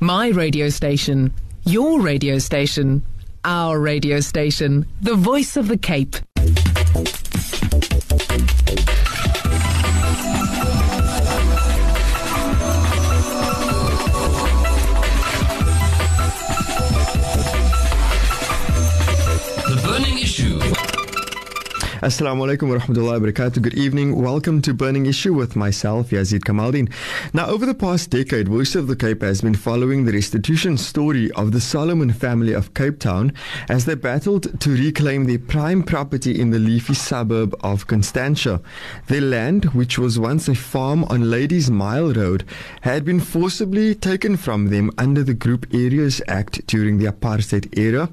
My radio station. Your radio station. Our radio station. The voice of the Cape. Assalamu alaikum wa rahmatullahi wa barakatuh. Good evening. Welcome to Burning Issue with myself, Yazid Kamaldeen. Now, over the past decade, Voice of the Cape has been following the restitution story of the Solomon family of Cape Town as they battled to reclaim their prime property in the leafy suburb of Constantia. Their land, which was once a farm on Ladies Mile Road, had been forcibly taken from them under the Group Areas Act during the apartheid era.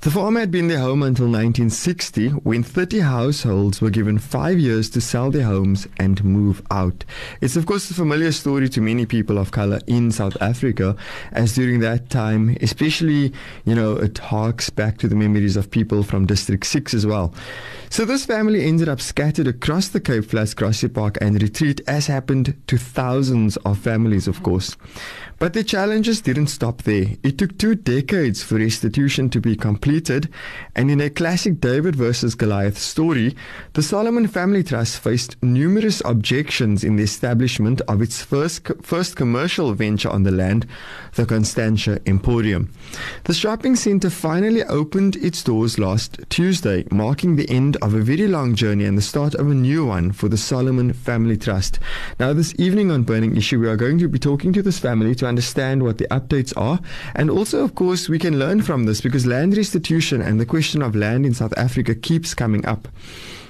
The farm had been their home until 1960 when 30 households were given five years to sell their homes and move out. It's, of course, a familiar story to many people of color in South Africa, as during that time, especially, you know, it harks back to the memories of people from District 6 as well. So this family ended up scattered across the Cape Flats, Grassy Park, and Retreat, as happened to thousands of families, of course. But the challenges didn't stop there. It took two decades for restitution to be completed, and in a classic David versus Goliath story, the Solomon Family Trust faced numerous objections in the establishment of its first first commercial venture on the land, the Constantia Emporium. The shopping center finally opened its doors last Tuesday, marking the end of a very long journey and the start of a new one for the Solomon Family Trust. Now, this evening on Burning Issue, we are going to be talking to this family to understand what the updates are. And also, of course, we can learn from this because land restitution and the question of land in South Africa keeps coming up.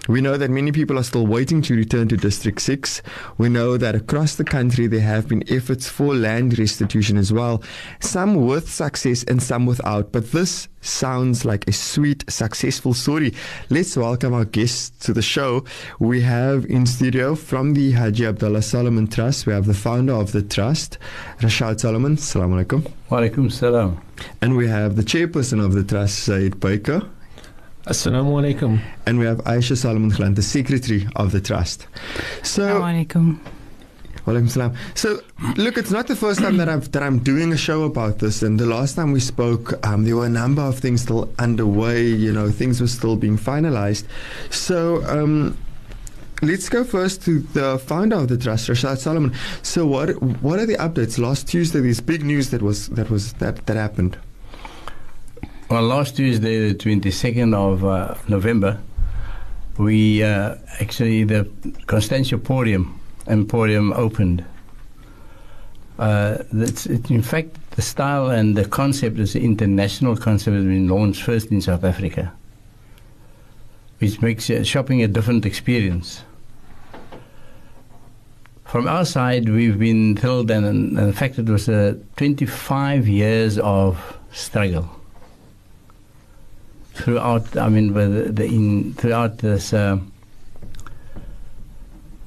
We know that many people are still waiting to return to District 6. We know that across the country there have been efforts for land restitution as well, some with success and some without. But this sounds like a sweet, successful story. Let's welcome our guests to the show. We have in studio from the Haji Abdullah Solomon Trust, we have the founder of the trust, Rashad Solomon. Assalamu alaikum. Walaikum salam. And we have the chairperson of the trust, Zaid Baker. Assalamu alaikum. And we have Aisha Solomon Khan, the secretary of the trust. So, Assalamualaikum. Walaikum salam. So, look, it's not the first time that I've that I'm doing a show about this. And the last time we spoke, um, there were a number of things still underway. You know, things were still being finalized. So. Um, Let's go first to the founder of the trust, Rashad Solomon. So, what what are the updates? Last Tuesday, this big news that was that was that that happened. Well, last Tuesday, the 22nd of uh, November, we uh, actually, the Constantia Emporium, Emporium opened. Uh, it, in fact, the style and the concept is an international concept has been launched first in South Africa, which makes shopping a different experience. From our side, we've been told, and, and in fact, it was uh, 25 years of struggle throughout. I mean, the, the in, throughout this uh,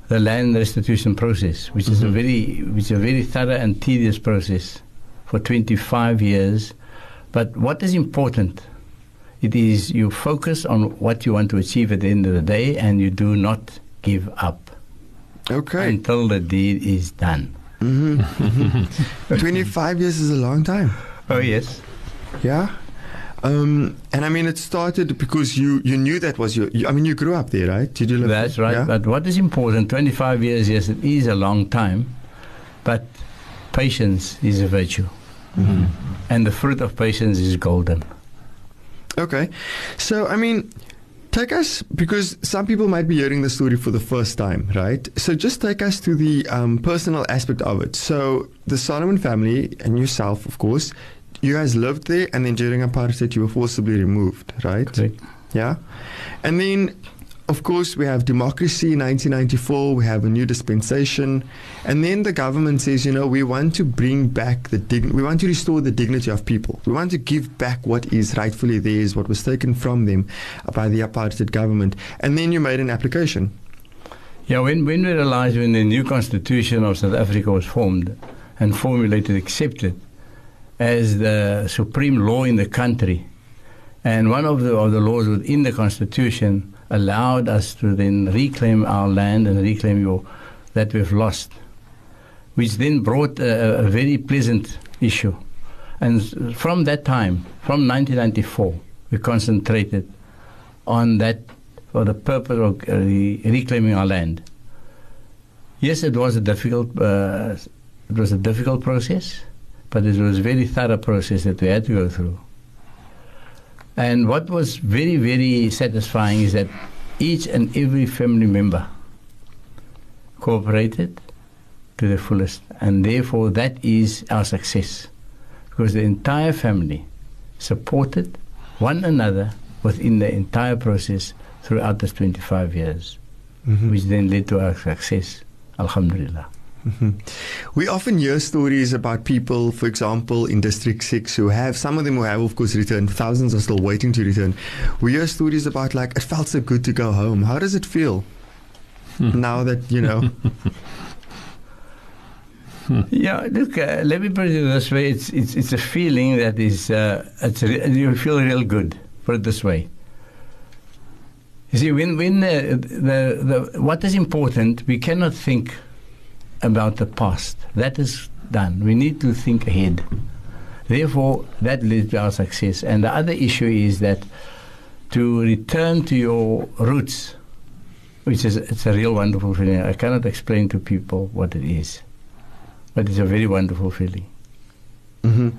the land restitution process, which is a very which is a very thorough and tedious process for 25 years. But what is important? It is you focus on what you want to achieve at the end of the day, and you do not give up Okay. until the deed is done. Mm-hmm. 25 years is a long time. Oh yes. Yeah. Um, and I mean, it started because you, you knew that was your. You, I mean, you grew up there, right? Did you live That's there? right. Yeah? But what is important, 25 years, yes, it is a long time, but patience is a virtue. Mm-hmm. And the fruit of patience is golden. Okay. So, I mean, take us, because some people might be hearing the story for the first time, right? So, just take us to the um, personal aspect of it. So, the Solomon family and yourself, of course, you guys lived there, and then during apartheid, you were forcibly removed, right? Correct. Yeah. And then, of course, we have democracy in 1994, we have a new dispensation. And then the government says, you know, we want to bring back the dig- we want to restore the dignity of people. We want to give back what is rightfully theirs, what was taken from them by the apartheid government. And then you made an application. Yeah, when, when we realized when the new constitution of South Africa was formed and formulated, accepted as the supreme law in the country, and one of the, of the laws within the constitution allowed us to then reclaim our land and reclaim your, that we've lost, which then brought a, a very pleasant issue. And from that time, from 1994, we concentrated on that for the purpose of uh, reclaiming our land. Yes, it was a difficult, uh, it was a difficult process, but it was a very thorough process that we had to go through. And what was very, very satisfying is that each and every family member cooperated to the fullest, and therefore that is our success, because the entire family supported one another within the entire process throughout this 25 years, Mhm. which then led to our success. Alhamdulillah. Mhm. We often hear stories about people, for example, in District 6 who have, some of them who have, of course, returned, thousands are still waiting to return. We hear stories about, like, it felt so good to go home. How does it feel now that, you know? Yeah, look, uh, let me put it this way: it's it's it's a feeling that is uh, it's re- you feel real good. Put it this way. You see, when when the, the the what is important, we cannot think about the past. That is done. We need to think ahead. Therefore, that leads to our success. And the other issue is that to return to your roots, which is it's a real wonderful feeling. I cannot explain to people what it is but it's a very wonderful feeling. hmm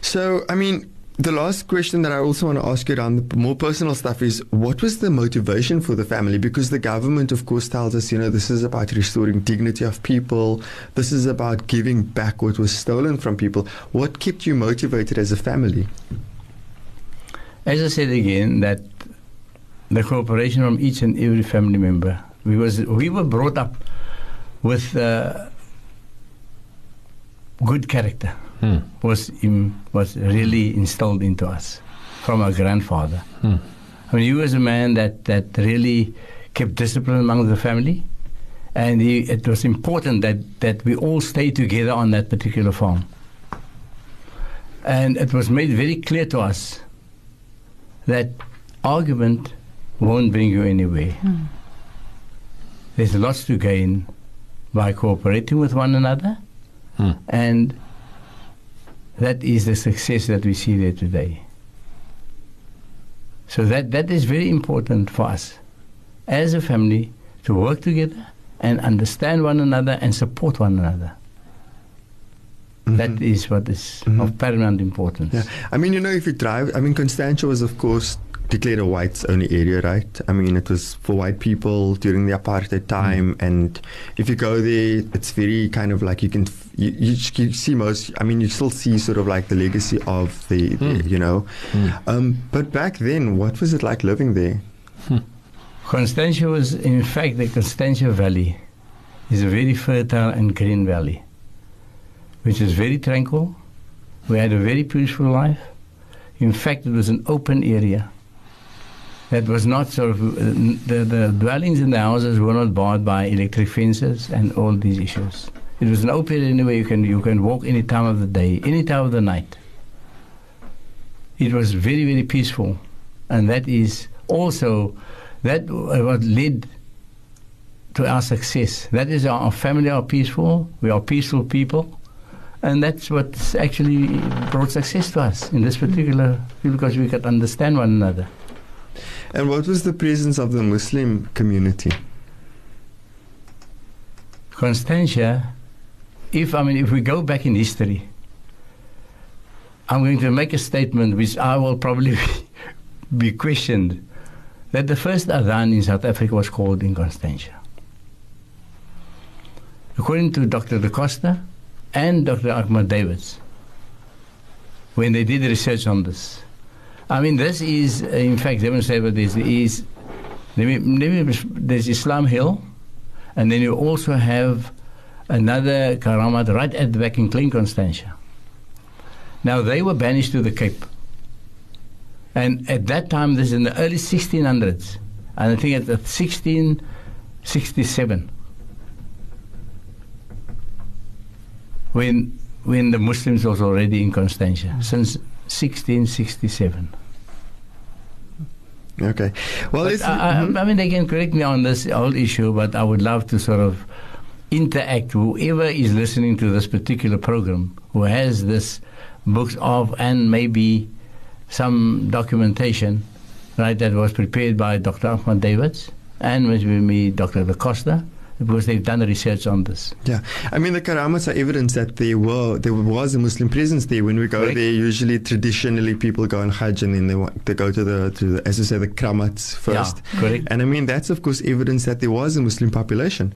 So, I mean, the last question that I also want to ask you around the more personal stuff is what was the motivation for the family? Because the government, of course, tells us, you know, this is about restoring dignity of people, this is about giving back what was stolen from people. What kept you motivated as a family? As I said again, that the cooperation from each and every family member. We was we were brought up with uh, good character. Hmm. Was im, was really installed into us from our grandfather. Hmm. I mean, he was a man that that really kept discipline among the family, and he, it was important that that we all stay together on that particular farm. And it was made very clear to us that argument won't bring you anywhere. There's lots to gain by cooperating with one another, Hmm. and that is the success that we see there today. So that, that is very important for us as a family to work together and understand one another and support one another. That Mhm. is what is Mhm. of paramount importance. Yeah, I mean, you know, if you drive, I mean, Constantia was, of course, declared a whites only area, right? I mean, it was for white people during the apartheid time, and if you go there, it's very kind of like you can, f- you, you, you see most, I mean, you still see sort of like the legacy of the, the Hmm. you know. Hmm. Um, but back then, what was it like living there? Constantia was, in fact, the Constantia Valley is a very fertile and green valley, which is very tranquil. We had a very peaceful life. In fact, it was an open area. That was not sort of the, the dwellings and the houses were not barred by electric fences and all these issues. It was an open area you can you can walk any time of the day, any time of the night. It was very very peaceful, and that is also that what led to our success. That is our, our family are peaceful. We are peaceful people, and that's what actually brought success to us in this particular field because we could understand one another. And what was the presence of the Muslim community? Constantia, if I mean if we go back in history, I'm going to make a statement which I will probably be questioned that the first Adhan in South Africa was called in Constantia. According to Dr. Da Costa and Dr. Ahmad Davids, when they did research on this, I mean, this is in fact demonstrated. This is there's Islam Hill, and then you also have another Karamat right at the back in Klein Constantia. Now they were banished to the Cape. And at that time, this is in the early 1600s, and I think it's at 1667, when when the Muslims was already in Constantia, since 1667. Okay. Well, I, I, mhm. I mean, they can correct me on this whole issue, but I would love to sort of interact. Whoever is listening to this particular program, who has this books of and maybe some documentation, right, that was prepared by Dr. Ahmad Davids and with me, Dr. Da Costa, because they've done research on this. Yeah, I mean the karamas are evidence that there were there was a Muslim presence there. When we go Correct. there, usually traditionally people go on Hajj and then they want, they go to the to the, as I say the kramats first. Yeah, correct. And I mean that's of course evidence that there was a Muslim population.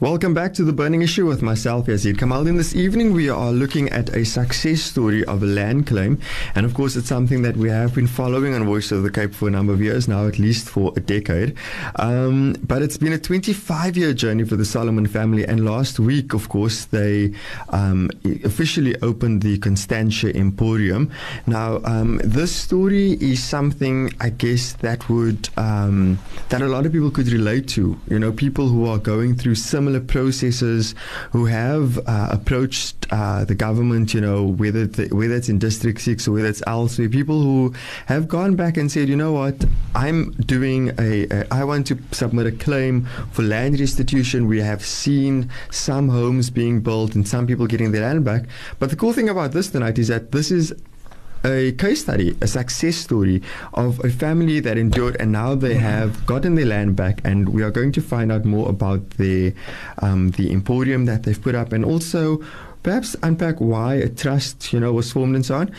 Welcome back to the Burning Issue with myself, Yazid Kamaldin. This evening we are looking at a success story of a land claim. And of course, it's something that we have been following on Voice of the Cape for a number of years now, at least for a decade. Um, but it's been a 25 year journey for the Solomon family. And last week, of course, they um, officially opened the Constantia Emporium. Now, um, this story is something, I guess, that would, um, that a lot of people could relate to. You know, people who are going through similar processes, who have uh, approached uh, the government, you know, whether the, whether it's in District Six or whether it's elsewhere, people who have gone back and said, you know what, I'm doing a, a I want to submit a claim for land restitution. We have seen some homes being built and some people getting their land back. But the cool thing about this tonight is that this is a case study, a success story of a family that endured and now they have gotten their land back. And we are going to find out more about the um, the emporium that they've put up and also. Perhaps unpack why a trust, you know, was formed and so on.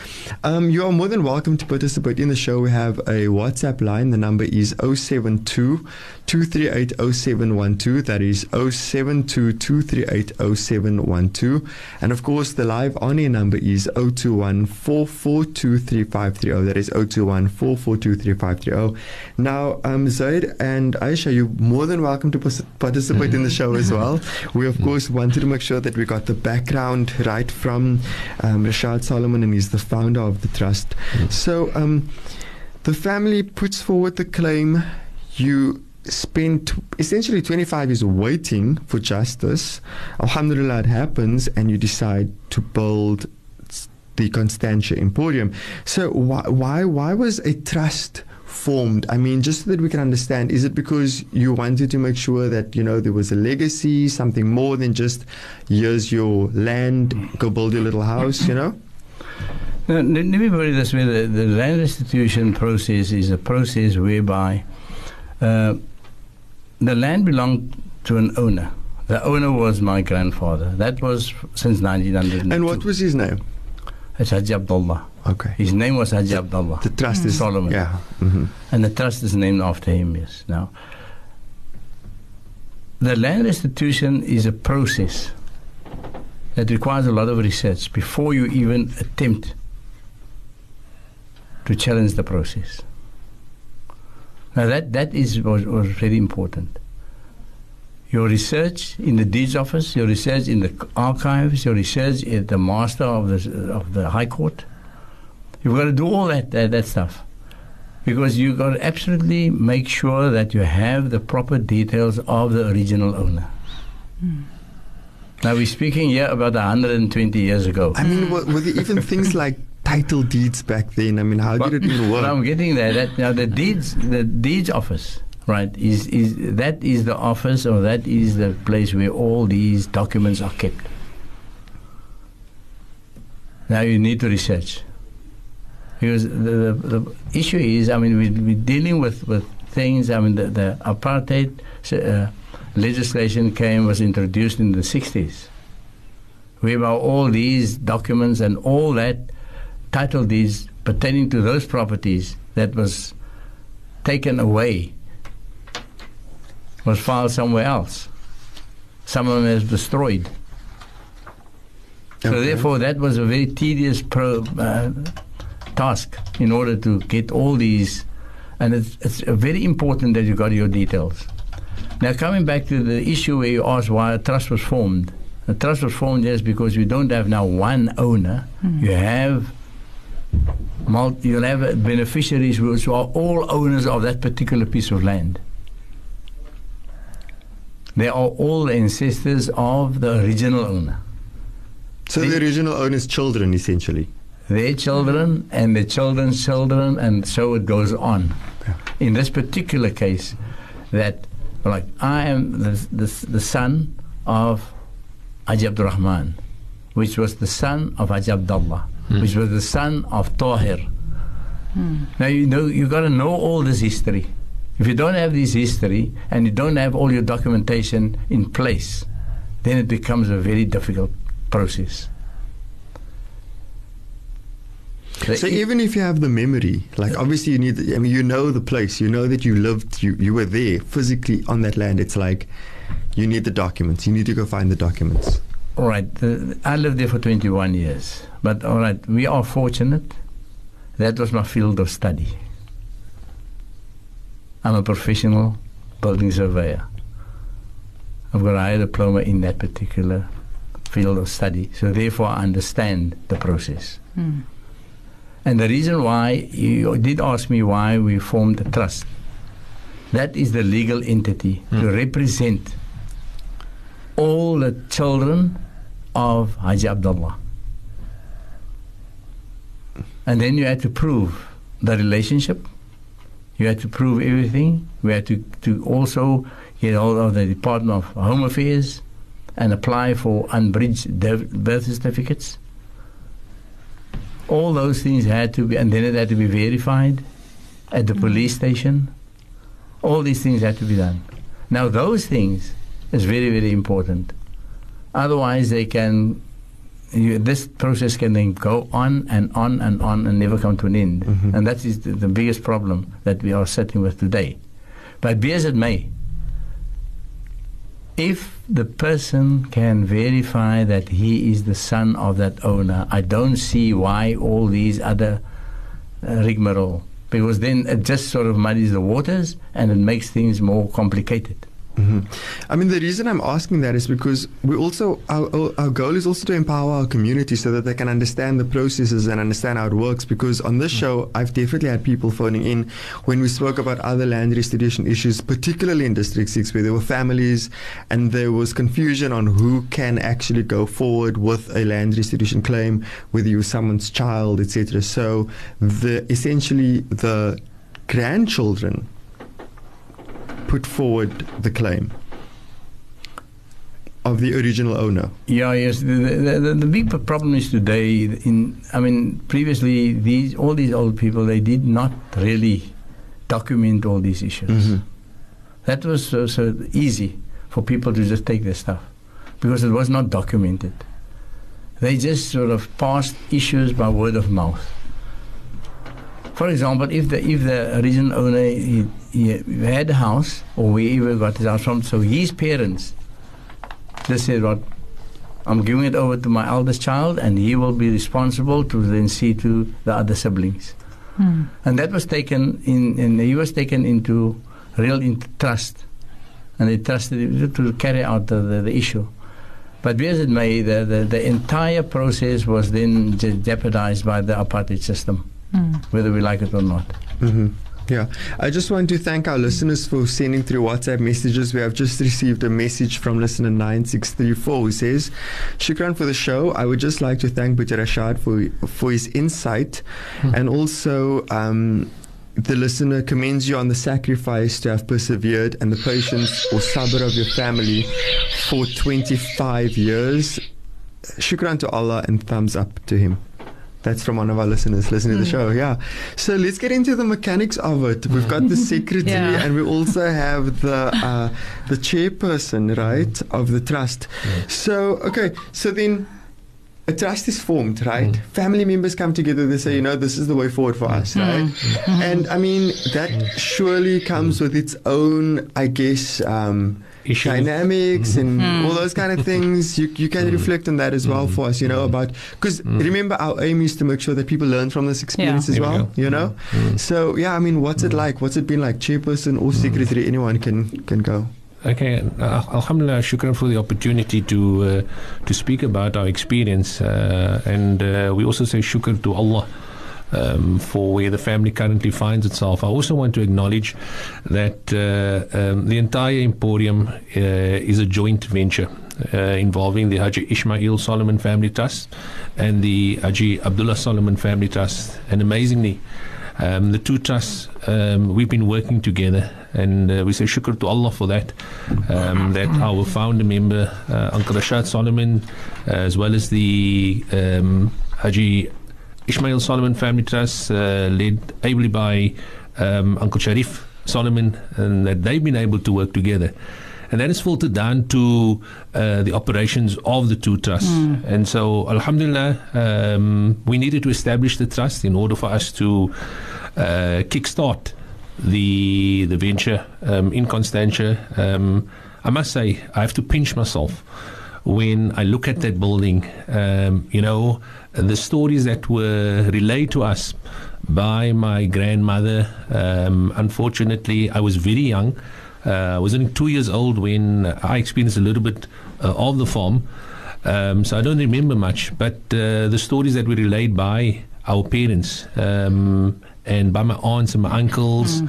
Um, you are more than welcome to participate in the show. We have a WhatsApp line. The number is 072 238 0712. That is 072 238 0712. And of course, the live on air number is 021 442 3530. That is 021 442 3530. Now, um, Zaid and Aisha, you're more than welcome to participate in the show as well. We, of course, wanted to make sure that we got the background right from um, Rashad Solomon, and he's the founder of the trust. So, um, the family puts forward the claim. You spent essentially 25 years waiting for justice. Alhamdulillah, it happens, and you decide to build the Constantia Emporium. So, why, why, why was a trust? Formed i mean just so that we can understand is it because you wanted to make sure that you know there was a legacy something more than just here's your land go build your little house you know Now, let me put it this way: the, the land restitution process is a process whereby uh, the land belonged to an owner. The owner was my grandfather. That was since 1902. and what was his name It's Haji Abdullah. Okay His name was Haji Abdullah. the trust is Solomon. yeah hmm And the trust is named after him, yes. Now, the land restitution is a process that requires a lot of research before you even attempt to challenge the process. Now, that, that is, was, was very important. Your research in the deeds office, your research in the archives, your research at the master of the, of the High Court. You've got to do all that, that, that stuff because you've got to absolutely make sure that you have the proper details of the original owner. Hmm. Now we're speaking here about 120 years ago. i mean hmm. were, were there even things like title deeds back then i mean how But- did it even but I'm getting there. That now the deeds, the deeds office, right? Is is that is the office or that is the place where all these documents are kept. Now you need to research because the, the, the issue is, I mean, we, we're dealing with, with things. I mean, the, the apartheid uh, legislation came was introduced in the 60s, whereby all these documents and all that title deeds pertaining to those properties that was taken away was filed somewhere else. Some of them is destroyed. So therefore, that was a very tedious pro, uh, task in order to get all these, and it's, it's very important that you got your details. Now, coming back to the issue where you asked why a trust was formed. A trust was formed yes because you don't have now one owner. Hmm. You have mul- you'll have beneficiaries which are all owners of that particular piece of land. They are all ancestors of the original owner. So the original owner's children, essentially. Their children mm-hmm. and their children's children, and so it goes on. In this particular case, that like I am the, the, the son of Abdul Rahman, which was the son of Haji Abdullah, mm. which was the son of Tahir. Hmm. Now you know you got to know all this history. If you don't have this history and you don't have all your documentation in place, then it becomes a very difficult process. The So i- even if you have the memory, like obviously you need, I mean, you know the place, you know that you lived, you, you were there physically on that land. It's like you need the documents. You need to go find the documents. All right, uh, I lived there for 21 years. But all right, we are fortunate. That was my field of study. I'm a professional building surveyor. I've got a higher diploma in that particular field of study. So therefore, I understand the process. And the reason why you did ask me why we formed the trust. That is the legal entity to hmm. represent all the children of Haji Abdullah. And then you had to prove the relationship. You had to prove everything. We had to, to also get hold of the Department of Home Affairs and apply for unabridged birth certificates. All those things had to be, and then it had to be verified at the mm-hmm. police station. All these things had to be done. Now, those things is very, very important. Otherwise, they can. You, this process can then go on and on and on and never come to an end. Mm-hmm. And that is the, the biggest problem that we are sitting with today. But be as it may, if the person can verify that he is the son of that owner, I don't see why all these other uh, rigmarole, because then it just sort of muddies the waters and it makes things more complicated. Hmm I mean, the reason I'm asking that is because we also our, our- goal is also to empower our community so that they can understand the processes and understand how it works. Because on this show, I've definitely had people phoning in when we spoke about other land restitution issues, particularly in District Six, where there were families and there was confusion on who can actually go forward with a land restitution claim, whether you're someone's child, etc. So, the essentially the grandchildren put forward the claim of the original owner. Yeah, yes. The, the, the, the big problem is today. In I mean, previously these all these old people they did not really document all these issues. Mhm. That was so, so easy for people to just take their stuff because it was not documented. They just sort of passed issues by word of mouth. For example, if the if the original owner he, he had a house or wherever got his house from, so his parents just said, "What I'm giving it over to my eldest child, and he will be responsible to then see to the other siblings." Hmm. And that was taken in, and he was taken into real in trust, and they trusted him to carry out the, the, the issue. But be as it may, the, the, the entire process was then jeopardized by the apartheid system, whether we like it or not. hmm Yeah, I just want to thank our listeners for sending through WhatsApp messages. We have just received a message from listener 9634 who says, Shukran for the show. I would just like to thank Butcher Rashad for, for his insight and also um, the listener commends you on the sacrifice to have persevered and the patience or sabr of your family for 25 years. Shukran to Allah and thumbs up to him. That's from one of our listeners listening to the hmm. show. Yeah. So let's get into the mechanics of it. We've got the secretary Yeah. and we also have the uh, the chairperson, right, of the trust. So okay, so then a trust is formed, right? Hmm. Family members come together. They say, you know, this is the way forward for us, hmm. right? And I mean, that surely comes with its own, I guess. Um, Issues. dynamics mm-hmm. and all hmm. those kind of things you, you can mm. reflect on that as well mm-hmm. for us you know about because mm. remember our aim is to make sure that people learn from this experience as There we well you know? Mm. So yeah i mean what's it like? What's it been like? Chairperson or secretary anyone can can go. Okay, uh, Alhamdulillah, shukran for the opportunity to uh, to speak about our experience, uh, and uh, we also say shukr to Allah um, for where the family currently finds itself. I also want to acknowledge that uh, um, the entire Emporium uh, is a joint venture uh, involving the Haji Ismail Solomon Family Trust and the Haji Abdullah Solomon Family Trust. And amazingly, um, the two trusts, um, we've been working together, and uh, we say shukr to Allah for that. Um, that our founder member, uh, Uncle Rashad Solomon, as well as the um, Haji Ismail Solomon Family Trust, uh, led ably by um, Uncle Sharif Solomon, and that they've been able to work together. And that is filtered down to uh, the operations of the two trusts. And so, Alhamdulillah, um, we needed to establish the trust in order for us to uh, kickstart the the venture um, in Constantia. Um, I must say, I have to pinch myself when I look at that building. Um, you know, the stories that were relayed to us by my grandmother. Um, unfortunately, I was very young. Uh, I was only two years old when I experienced a little bit uh, of the farm. Um, so I don't remember much, but uh, the stories that were relayed by our parents um, and by my aunts and my uncles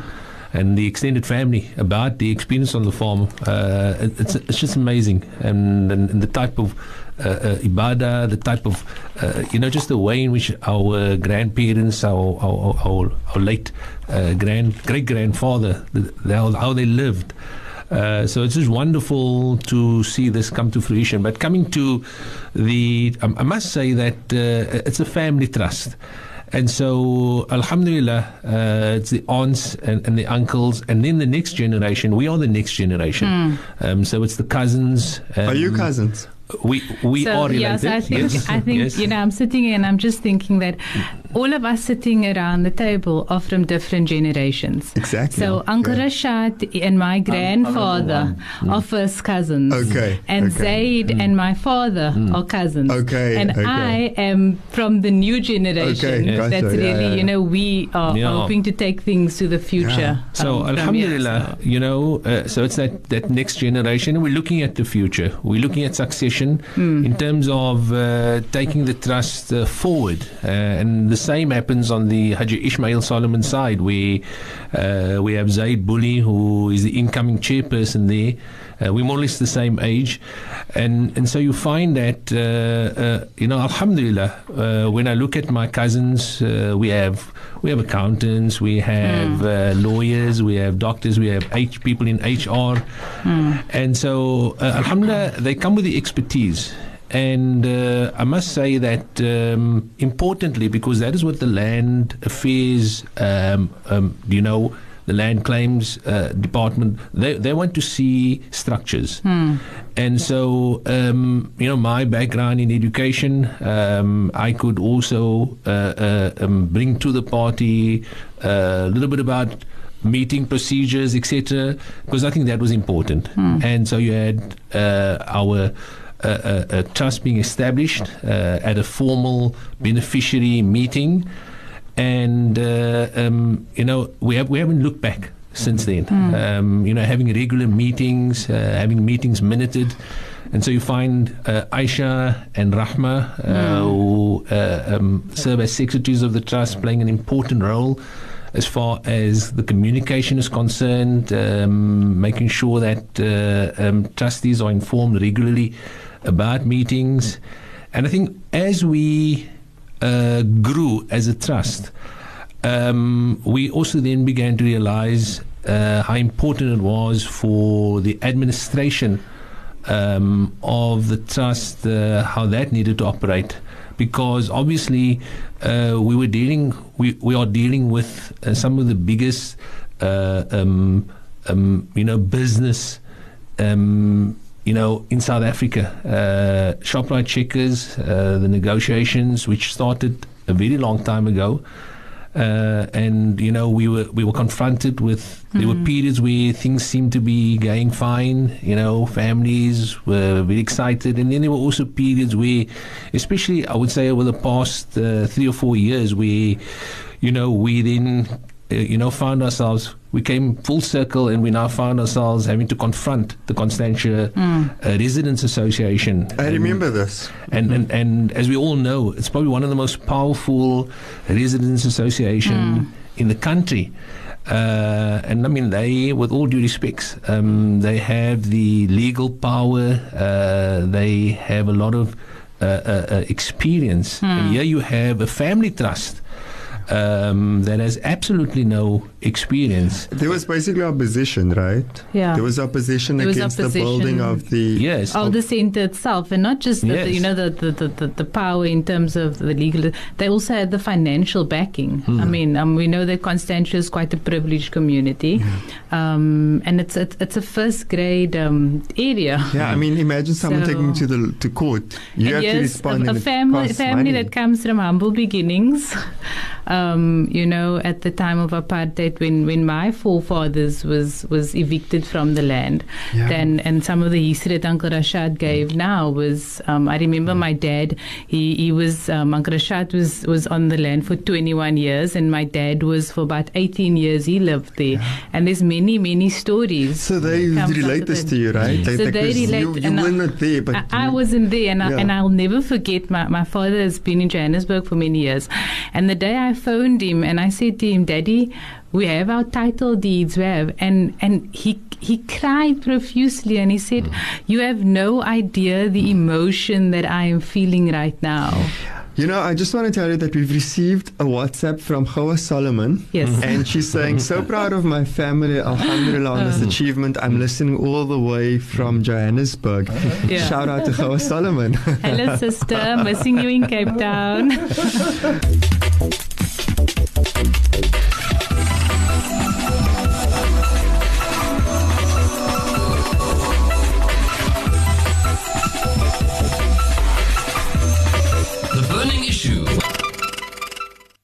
and the extended family about the experience on the farm, uh, it- it's, it's just amazing. And, and, and the type of ibadah, the type of, uh, you know, just the way in which our grandparents, our, our, our, our late uh, grand great grandfather, the, the, how, how they lived. Uh, so it's just wonderful to see this come to fruition. But coming to the, um, I must say that uh, it's a family trust. And so, Alhamdulillah, uh, it's the aunts and, and the uncles, and then the next generation. We are the next generation. Um, so it's the cousins. Um, Are you cousins? We we so, are related. yes, I think yes. I think yes. you know I'm sitting here and I'm just thinking that all of us sitting around the table are from different generations. Exactly. So Uncle Yeah. Rashad and my grandfather are first cousins. Okay, And okay. Zaid and my father are cousins. Okay, And okay. I am from the new generation. Okay, gotcha, That's yeah, really, yeah. you know, we are Yeah. hoping to take things to the future. So um, from Alhamdulillah, here, you know, uh, so it's that, that next generation. We're looking at the future. We're looking at succession in terms of uh, taking the trust uh, forward. Uh, and the same happens on the Haji Ismail Solomon side, where uh, we have Zaid Bulli, who is the incoming chairperson there. Uh, we're more or less the same age, and and so you find that uh, uh, you know, Alhamdulillah. Uh, when I look at my cousins, uh, we have we have accountants, we have uh, lawyers, we have doctors, we have H people in HR, and so uh, Alhamdulillah, they come with the expertise. And uh, I must say that um, importantly, because that is what the land affairs, um, um, you know, the land claims uh, department, they, they want to see structures. And so, um, you know, my background in education, um, I could also uh, uh, um, bring to the party uh, a little bit about meeting procedures, etc., because I think that was important. And so you had uh, our uh, uh, trust being established uh, at a formal beneficiary meeting, and uh, um, you know we have we haven't looked back since then. Um, you know, having regular meetings, uh, having meetings minuted. And so you find uh, Aisha and Rahma, uh, who uh, um, serve as secretaries of the trust, playing an important role as far as the communication is concerned, um, making sure that uh, um, trustees are informed regularly about meetings. And I think as we uh, grew as a trust, um, we also then began to realize uh, how important it was for the administration um, of the trust, uh, how that needed to operate. Because obviously, uh, we were dealing, we, we are dealing with uh, some of the biggest, uh, um, um, you know, business, um, you know, in South Africa. Uh, Shoprite Checkers, uh, the negotiations, which started a very long time ago, uh, and you know we were we were confronted with there were periods where things seemed to be going fine you know families were very excited and then there were also periods where especially I would say over the past uh, three or four years where you know we then you know found ourselves we came full circle and we now found ourselves having to confront the Constantia uh, Residents Association I And- remember this. and, and and as we all know, it's probably one of the most powerful residents association in the country. Uh, and I mean, they, with all due respects, um, they have the legal power. Uh, they have a lot of uh, uh, uh, experience. And here you have a family trust um, that has absolutely no experience. There was basically opposition, right? Yeah. There was opposition There was against the opposition. building of the. Yes. of the centre itself, and not just the, the- you know the, the, the, the, the power in terms of the legal. They also had the financial backing. I mean, um, we know that Constantia is quite a privileged community, um, and it's it's, it's a first grade um, area. Yeah, I mean, imagine someone So- taking you to the to court. You and have to respond. a, a family, family money. that comes from humble beginnings. Um, you know, at the time of apartheid, when, when my forefathers was was evicted from the land, Yeah. then and some of the history that Uncle Rashad gave now was, um, I remember my dad. He he was um, Uncle Rashad was was on the land for 21 years, and my dad was for about 18 years. He lived there, and there's many many stories. So they relate this to you, right? So they relate, You, you I- were not there, but I, I wasn't there, and, I, and I'll never forget. My, my father has been in Johannesburg for many years, and the day I phoned him and I said to him, "Daddy, we have our title deeds, we have," and and he he cried profusely and he said, mm. "You have no idea the mm. emotion that I am feeling right now." You know, I just want to tell you that we've received a WhatsApp from Hoa Solomon. Yes. And she's saying, so proud of my family, alhamdulillah, on this um. achievement. I'm listening all the way from Johannesburg. Yeah. Shout out to Hoa Solomon. Hello, sister, missing you in Cape Town.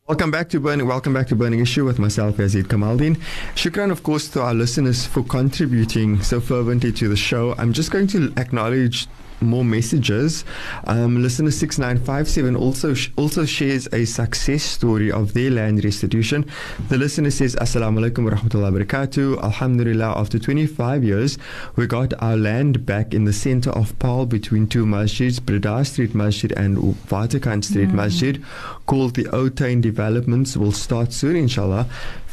Welcome back to Burning. Welcome back to Burning Issue with myself, Yazid Kamaldeen. Shukran, of course, to our listeners for contributing so fervently to the show. I'm just going to acknowledge more messages. Um, listener six nine five seven also sh- also shares a success story of their land restitution. The listener says, "Assalamu alaikum wa rahmatullahi wa barakatuh. Alhamdulillah, after 25 years, we got our land back in the center of Paarl between two masjids, Breda Street Masjid and Vatican Street Masjid, called the Otain Developments. Will start soon, inshallah."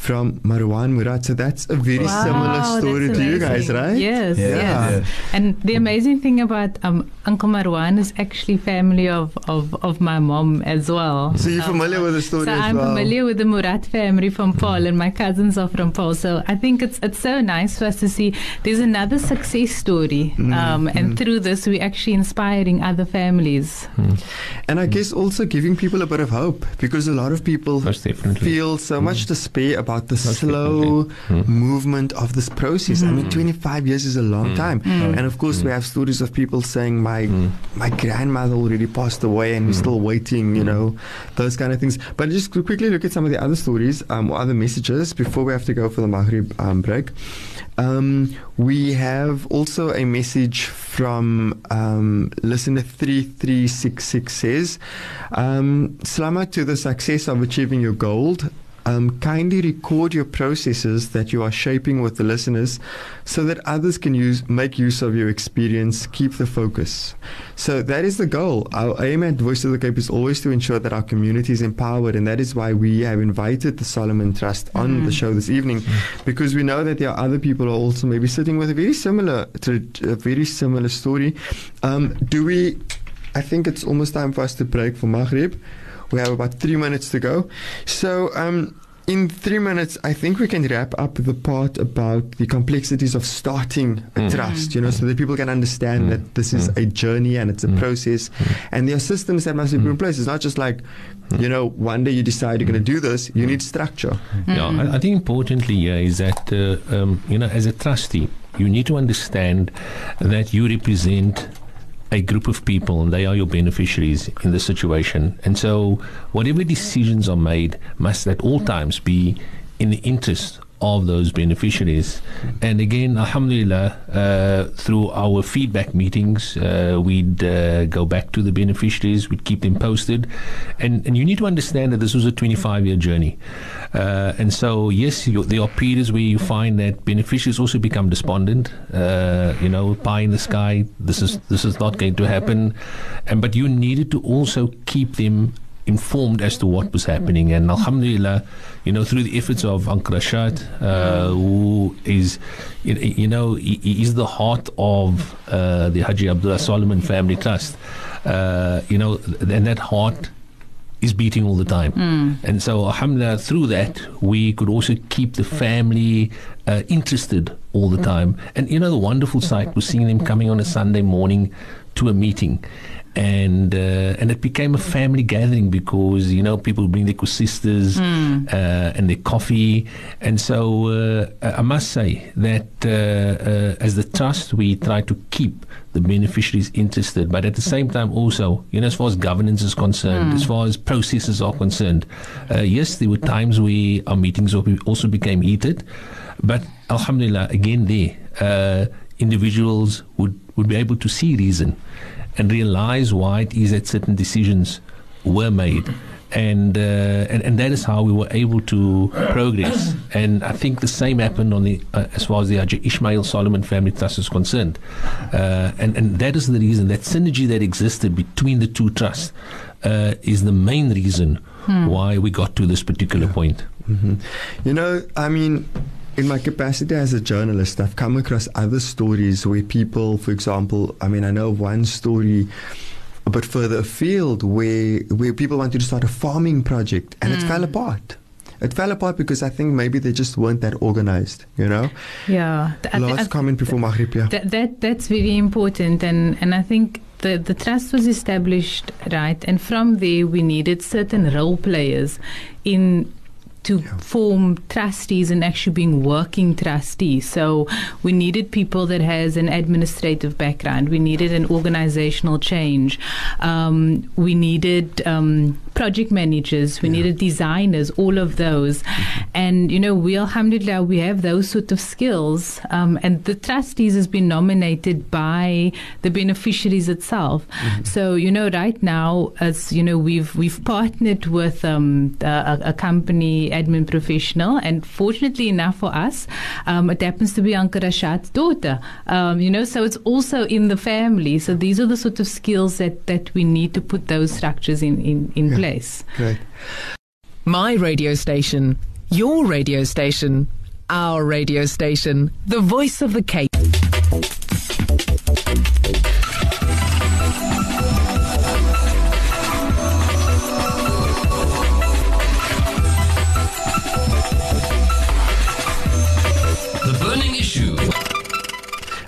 From Marwan Murad. So that's a very Wow, similar story to you guys, right? Yes, Yeah. yes. Yeah. And the amazing thing about um, Uncle Marwan is actually family of, of, of my mom as well. So you're Um, familiar with the story So as I'm well? familiar with the Murad family from Paarl, and my cousins are from Paarl. So I think it's it's so nice for us to see there's another success story, Mm-hmm. um, and through this we're actually inspiring other families. And I guess also giving people a bit of hope because a lot of people feel so much despair about the Most slow definitely. movement of this process. I mean, 25 years is a long time. And of course, we have stories of people saying, my my grandmother already passed away and we're still waiting, you know, those kind of things. But just to quickly look at some of the other stories um, or other messages before we have to go for the Maghrib um, break. Um, we have also a message from um, listener 3366 says, um, Slama to the success of achieving your goal. Um, kindly record your processes that you are shaping with the listeners so that others can use make use of your experience keep the focus. So that is the goal. Our aim at voice of the cape is always to ensure that our community is empowered and that is why we have invited the solomon trust on the show this evening because we know that there are other people who are also maybe sitting with a very similar a very similar story. Um, do we i think it's almost time for us to break for maghrib we have about three minutes to go. So, um, in three minutes, I think we can wrap up the part about the complexities of starting a mm. trust, you know, so that people can understand mm. that this is mm. a journey and it's a process. And there are systems that must be put in place. It's not just like, you know, one day you decide you're going to do this, you need structure. Yeah, I, I think importantly here is that uh, um, you know, as a trustee, you need to understand that you represent a group of people and they are your beneficiaries in the situation. And so, whatever decisions are made must at all times be in the interest of those beneficiaries. And again, alhamdulillah, uh, through our feedback meetings, uh, we'd uh, go back to the beneficiaries, we'd keep them posted. And, and you need to understand that this was a 25 year journey. Uh, and so, yes, you, there are periods where you find that beneficiaries also become despondent. Uh, you know, pie in the sky. This is this is not going to happen. And but you needed to also keep them informed as to what was happening. And Alhamdulillah, you know, through the efforts of Uncle Rashad, uh, who is, you, know, he, he is the heart of uh, the Haji Abdullah Solomon Family Trust. Uh, you know, and that heart is beating all the time. Mm. And so, alhamdulillah, through that, we could also keep the family uh, interested all the time. And, you know, the wonderful sight was seeing them coming on a Sunday morning to a meeting. And uh, and it became a family gathering because you know people bring their sisters Mm. uh, and their coffee, and so uh, I must say that uh, uh, as the trust we try to keep the beneficiaries interested, but at the same time also, you know, as far as governance is concerned, as far as processes are concerned, uh, yes, there were times where our meetings also became heated, but Alhamdulillah, again there, uh, individuals would, would be able to see reason and realize why it is that certain decisions were made. And, uh, and and that is how we were able to progress. And I think the same happened on the uh, as far as the Ishmael Solomon Family Trust is concerned. Uh, and and that is the reason that synergy that existed between the two trusts uh, is the main reason why we got to this particular point. hmm You know, I mean, in my capacity as a journalist, I've come across other stories where people, for example, I mean, I know one story a bit further afield where where people wanted to start a farming project and it hmm. fell apart. It fell apart because I think maybe they just weren't that organized, you know? Yeah. Th- thi- Last I- comment before Maghrib, yeah. That that's very important, and and I think the the trust was established right, and from there we needed certain role players in to form trustees and actually being working trustees. So we needed people that has an administrative background. We needed an organizational change. Um, we needed um, project managers. We needed designers. All of those, and you know, we alhamdulillah we have those sort of skills. Um, and the trustees has been nominated by the beneficiaries itself. So you know, right now, as you know, we've we've partnered with um, a, a company admin professional, and fortunately enough for us, um, it happens to be Uncle Rashad's daughter. Um, you know, so it's also in the family. So these are the sort of skills that that we need to put those structures in in, in Yeah. place. Great. My radio station, your radio station, our radio station, the voice of the Cape.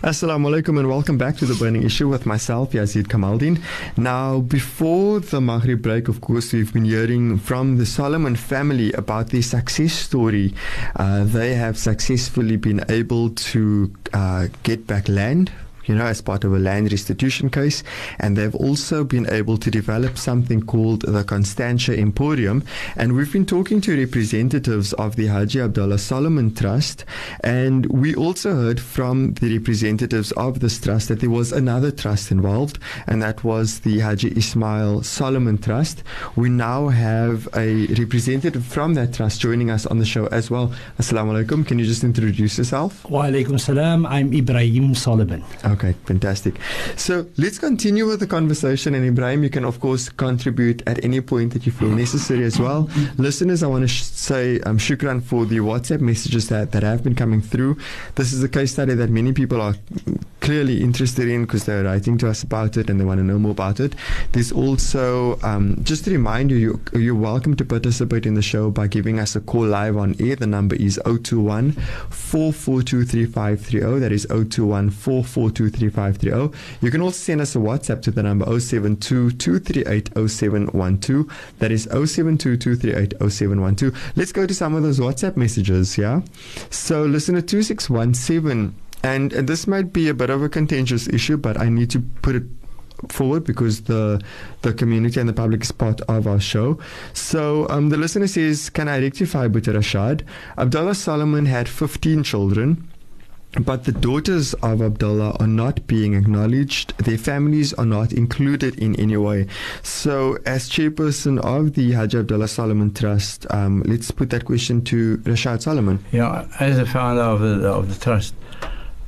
Assalamu alaikum and welcome back to the Burning Issue with myself, Yazid Kamaldin. Now, before the Maghrib break, of course, we've been hearing from the Solomon family about their success story. Uh, they have successfully been able to uh, get back land. You know, as part of a land restitution case, and they've also been able to develop something called the Constantia Emporium. And we've been talking to representatives of the Haji Abdullah Solomon Trust, and we also heard from the representatives of this trust that there was another trust involved, and that was the Haji Ismail Solomon Trust. We now have a representative from that trust joining us on the show as well. Assalamu alaikum. Can you just introduce yourself? Wa alaikum salam. I'm Ibrahim Solomon. Okay, fantastic. So let's continue with the conversation. And Ibrahim, you can, of course, contribute at any point that you feel necessary as well. Listeners, I want to sh- say um, shukran for the WhatsApp messages that, that have been coming through. This is a case study that many people are clearly interested in because they're writing to us about it and they want to know more about it. There's also, um, just to remind you, you, you're welcome to participate in the show by giving us a call live on air. The number is 021 442 3530. That is 021 442 3530. You can also send us a WhatsApp to the number 072 238 0712. That is 072 238 0712. Let's go to some of those WhatsApp messages, yeah? So, listener 2617, and, and this might be a bit of a contentious issue, but I need to put it forward because the the community and the public is part of our show. So um, the listener says, "Can I rectify Boeta Rashad? Abdullah Solomon had 15 children." But the daughters of Abdullah are not being acknowledged. Their families are not included in any way. So, as chairperson of the Haji Abdullah Solomon Trust, um, let's put that question to Rashad Solomon. Yeah, as the founder of the, of the trust,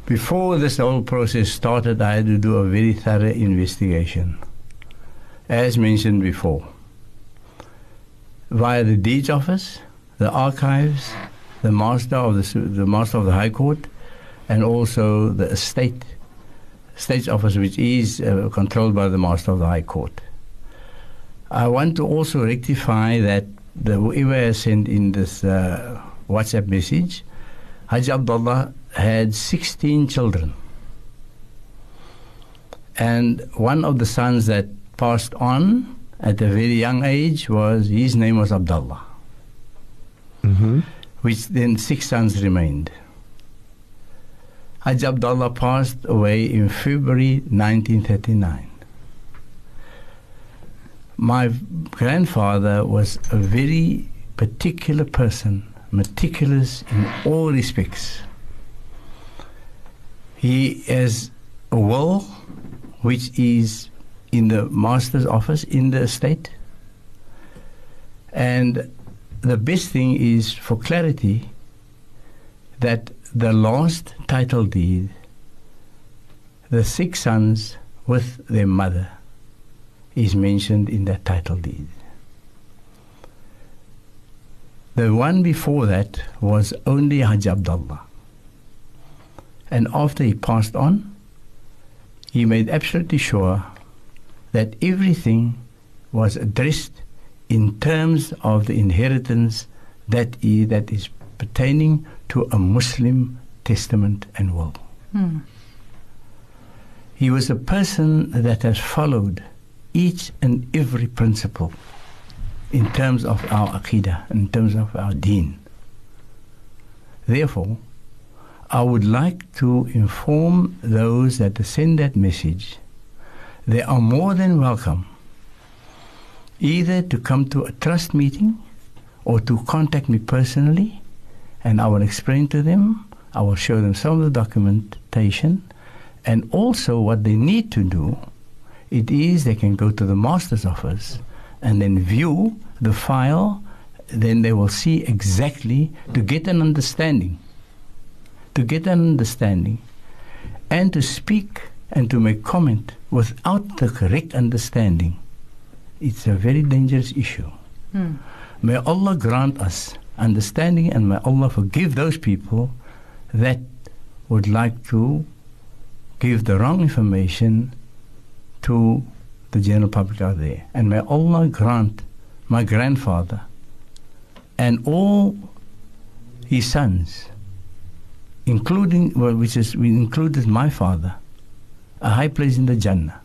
before this whole process started, I had to do a very thorough investigation. As mentioned before, via the deeds office, the archives, the master of the, the master of the High Court, and also the estate state's office, which is uh, controlled by the master of the High Court. I want to also rectify that the whoever sent in this uh, WhatsApp message, Haji Abdullah had 16 children. And one of the sons that passed on at a very young age was, his name was Abdullah, Mm-hmm. which then six sons remained. Haji Abdullah passed away in February 1939. My grandfather was a very particular person, meticulous in all respects. He has a will which is in the master's office in the estate. And the best thing is for clarity that the last title deed, the six sons with their mother, is mentioned in that title deed. The one before that was only Hajj Abdullah. And after he passed on, he made absolutely sure that everything was addressed in terms of the inheritance that is, that is pertaining to a Muslim testament and will. Hmm. He was a person that has followed each and every principle in terms of our aqidah, in terms of our deen. Therefore, I would like to inform those that send that message they are more than welcome either to come to a trust meeting or to contact me personally and I will explain to them, I will show them some of the documentation and also what they need to do. It is they can go to the master's office and then view the file, then they will see exactly to get an understanding. To get an understanding and to speak and to make comment without the correct understanding. It's a very dangerous issue. Hmm. May Allah grant us understanding and may Allah forgive those people that would like to give the wrong information to the general public out there. And may Allah grant my grandfather and all his sons, including, well, which is, we included my father, a high place in the Jannah.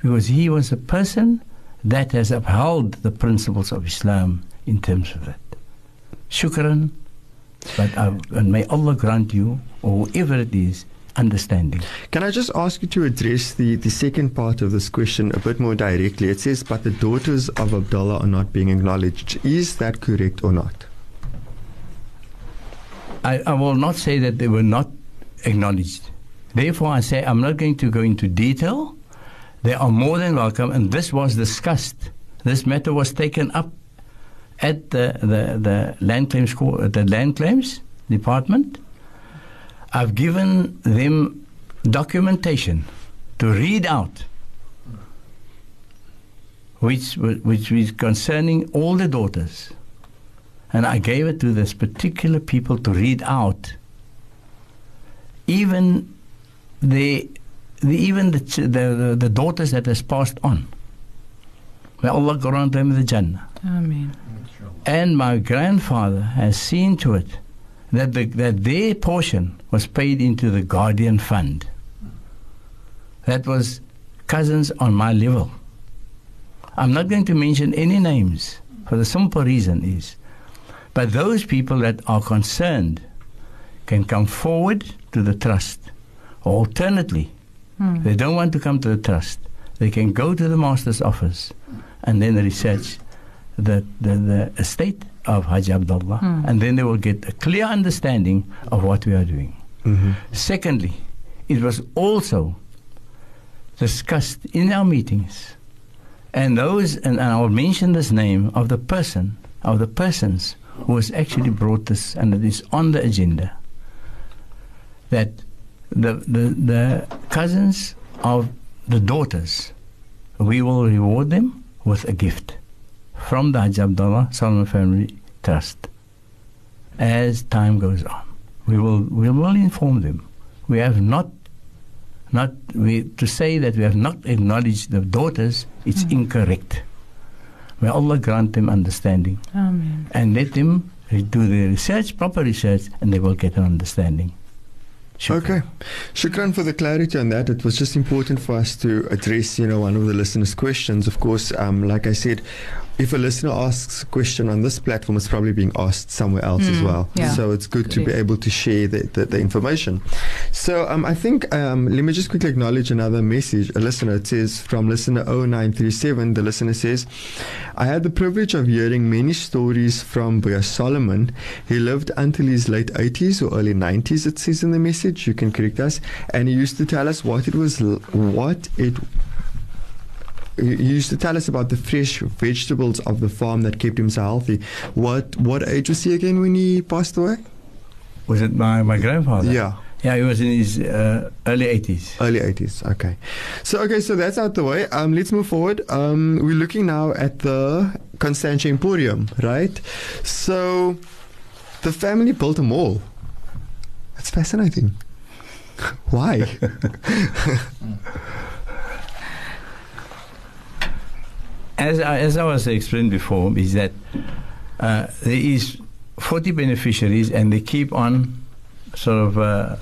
Because he was a person that has upheld the principles of Islam in terms of that. Shukran. But uh, and may Allah grant you, or whoever it is, understanding. Can I just ask you to address the, the second part of this question a bit more directly? It says, but the daughters of Abdullah are not being acknowledged. Is that correct or not? I, I will not say that they were not acknowledged. Therefore, I say I'm not going to go into detail. They are more than welcome, and this was discussed. This matter was taken up at the, the, the land claims co- the land claims department. I've given them documentation to read out, which which is concerning all the daughters, and I gave it to this particular people to read out. Even the, the even the, the the daughters that has passed on. May Allah grant them the Jannah. Amen. And my grandfather has seen to it that, the, that their portion was paid into the Guardian Fund. That was cousins on my level. I'm not going to mention any names for the simple reason is, but those people that are concerned can come forward to the trust. Or alternately, Hmm. they don't want to come to the trust. They can go to the master's office and then research the, the, the estate of Haji Abdullah, Hmm. and then they will get a clear understanding of what we are doing. Mm-hmm. Secondly, it was also discussed in our meetings, and those, and, and I will mention this name of the person, of the persons who has actually brought this, and it is on the agenda, that the, the, the cousins of the daughters, we will reward them with a gift from the Hajj Abdullah Solomon Family Trust as time goes on. We will, we will inform them. We have not, not we, to say that we have not acknowledged the daughters, it's incorrect. May Allah grant them understanding Amen. and let them do the research, proper research, and they will get an understanding. Shukran. Okay. Shukran for the clarity on that. It was just important for us to address, you know, one of the listeners' questions. Of course, um, like I said, if a listener asks a question on this platform, it's probably being asked somewhere else as Mm, well. yeah. So it's good to be able to share the, the, the information. So um, I think, um, let me just quickly acknowledge another message. A listener, it says from listener 0937, the listener says, I had the privilege of hearing many stories from Boya Solomon. He lived until his late 80s or early 90s, it says in the message. You can correct us. And he used to tell us what it was, l- what it he used to tell us about the fresh vegetables of the farm that kept him so healthy. What what age was he again when he passed away? Was it my, my grandfather? Yeah. Yeah, he was in his uh, early 80s. Early 80s. Okay. So, okay, so that's out the way. Um, let's move forward. Um, we're looking now at the Constantia Emporium, right? So, the family built a mall. That's fascinating. Why? As I, as I was explained before, is that uh, there is 40 beneficiaries and they keep on sort of uh,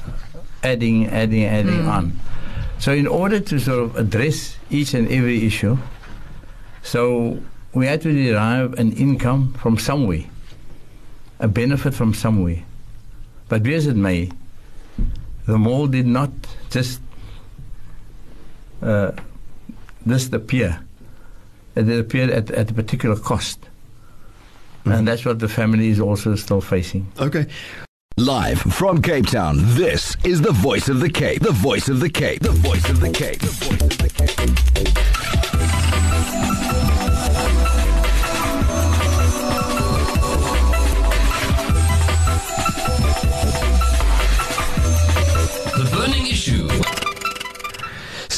adding, adding, adding Mm. on. So in order to sort of address each and every issue, so we had to derive an income from somewhere, a benefit from somewhere. But be as it may, the mall did not just uh, just It appeared at, at a particular cost. Mhm. And that's what the family is also still facing. okay. Live from Cape Town, this is the voice of the Cape. The voice of the Cape. The voice of the Cape. The voice of the Cape.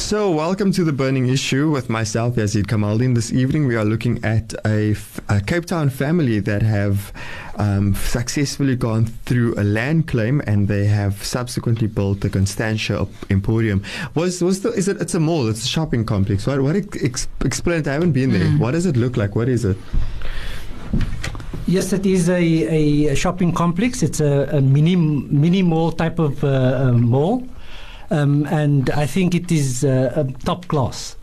So, welcome to the burning issue with myself, Yazid Kamaldin. This evening, we are looking at a, f- a Cape Town family that have um, successfully gone through a land claim, and they have subsequently built the Constantia Emporium. Was was the is it? It's a mall. It's a shopping complex. What what ex- explain it? I haven't been there. What does it look like? What is it? Yes, it is a, a shopping complex. It's a, a mini mini mall type of uh, uh, mall, um, and I think it is uh, top class.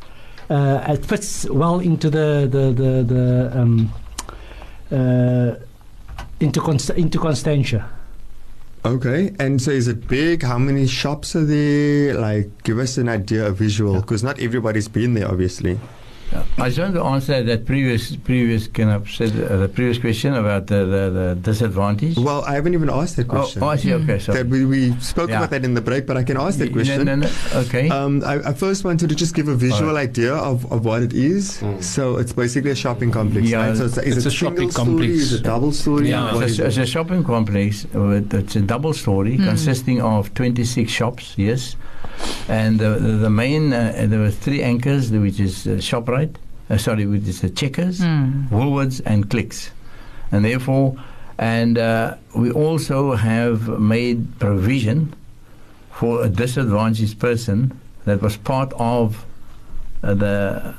Uh, it fits well into the the the, the um, uh, into Const- into Constantia. Okay, and so is it big? How many shops are there? Like, give us an idea, a visual, because not everybody's been there, obviously. I just want to answer that previous previous kind of said uh, the previous question about the, the, the disadvantage. Well, I haven't even asked that oh, question. oh, I see. Okay, so that we, we spoke Yeah. about that in the break, but I can ask that question. No, no, no. Okay. Um, I, I first wanted to just give a visual Alright. idea of, of what it is. So it's basically a shopping complex, Yeah, right? So it's, is it's it a shopping single story? complex. Is it double story? Yeah, it's, is a, it's a shopping complex. With, it's a double story consisting of 26 shops, yes. And the, the, the main, uh, there were three anchors, which is uh, ShopRite, uh, sorry, which is the Checkers, Mm. Woolworths, and Clicks. And therefore, and uh, we also have made provision for a disadvantaged person that was part of uh, the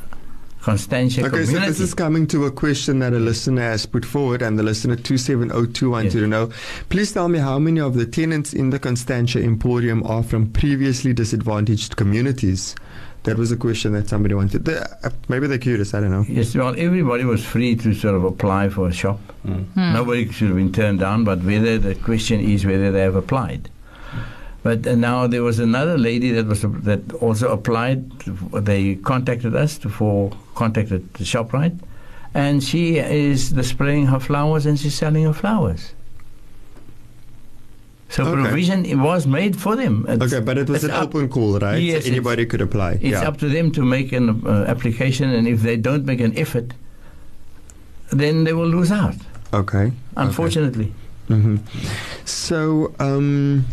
Constantia Okay, so this is coming to a question that a listener has put forward, and the listener 27021 wanted Yes. to know. Please tell me how many of the tenants in the Constantia Emporium are from previously disadvantaged communities? That was a question that somebody wanted. They, uh, maybe they're curious, I don't know. Yes, well, everybody was free to sort of apply for a shop. Nobody should have been turned down, but whether the question is whether they have applied. But now there was another lady that was that also applied. They contacted us to, for contacted the Shoprite, and she is displaying her flowers and she's selling her flowers. So Okay. provision it was made for them. It's- Okay, but it was an open call, right? Yes, so anybody could apply. It's yeah. up to them to make an uh, application, and if they don't make an effort, then they will lose out. Okay. Unfortunately, hmm So, um,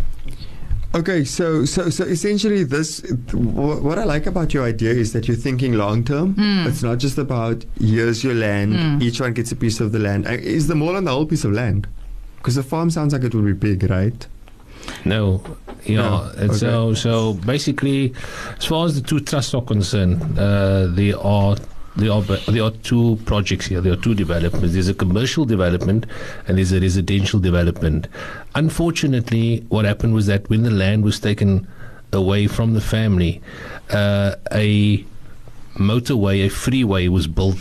Okay, so so so essentially, this what I like about your idea is that you're thinking long term. Mm. It's not just about here's your land, Mm. each one gets a piece of the land. Uh, Is the mall on the whole piece of land? Because the farm sounds like it would be big, right? No, yeah. No, And so, so basically, as far as the two trusts are concerned, uh, there are there are there are two projects here. There are two developments. There's a commercial development and there's a residential development. Unfortunately, what happened was that when the land was taken away from the family, uh, a motorway, a freeway, was built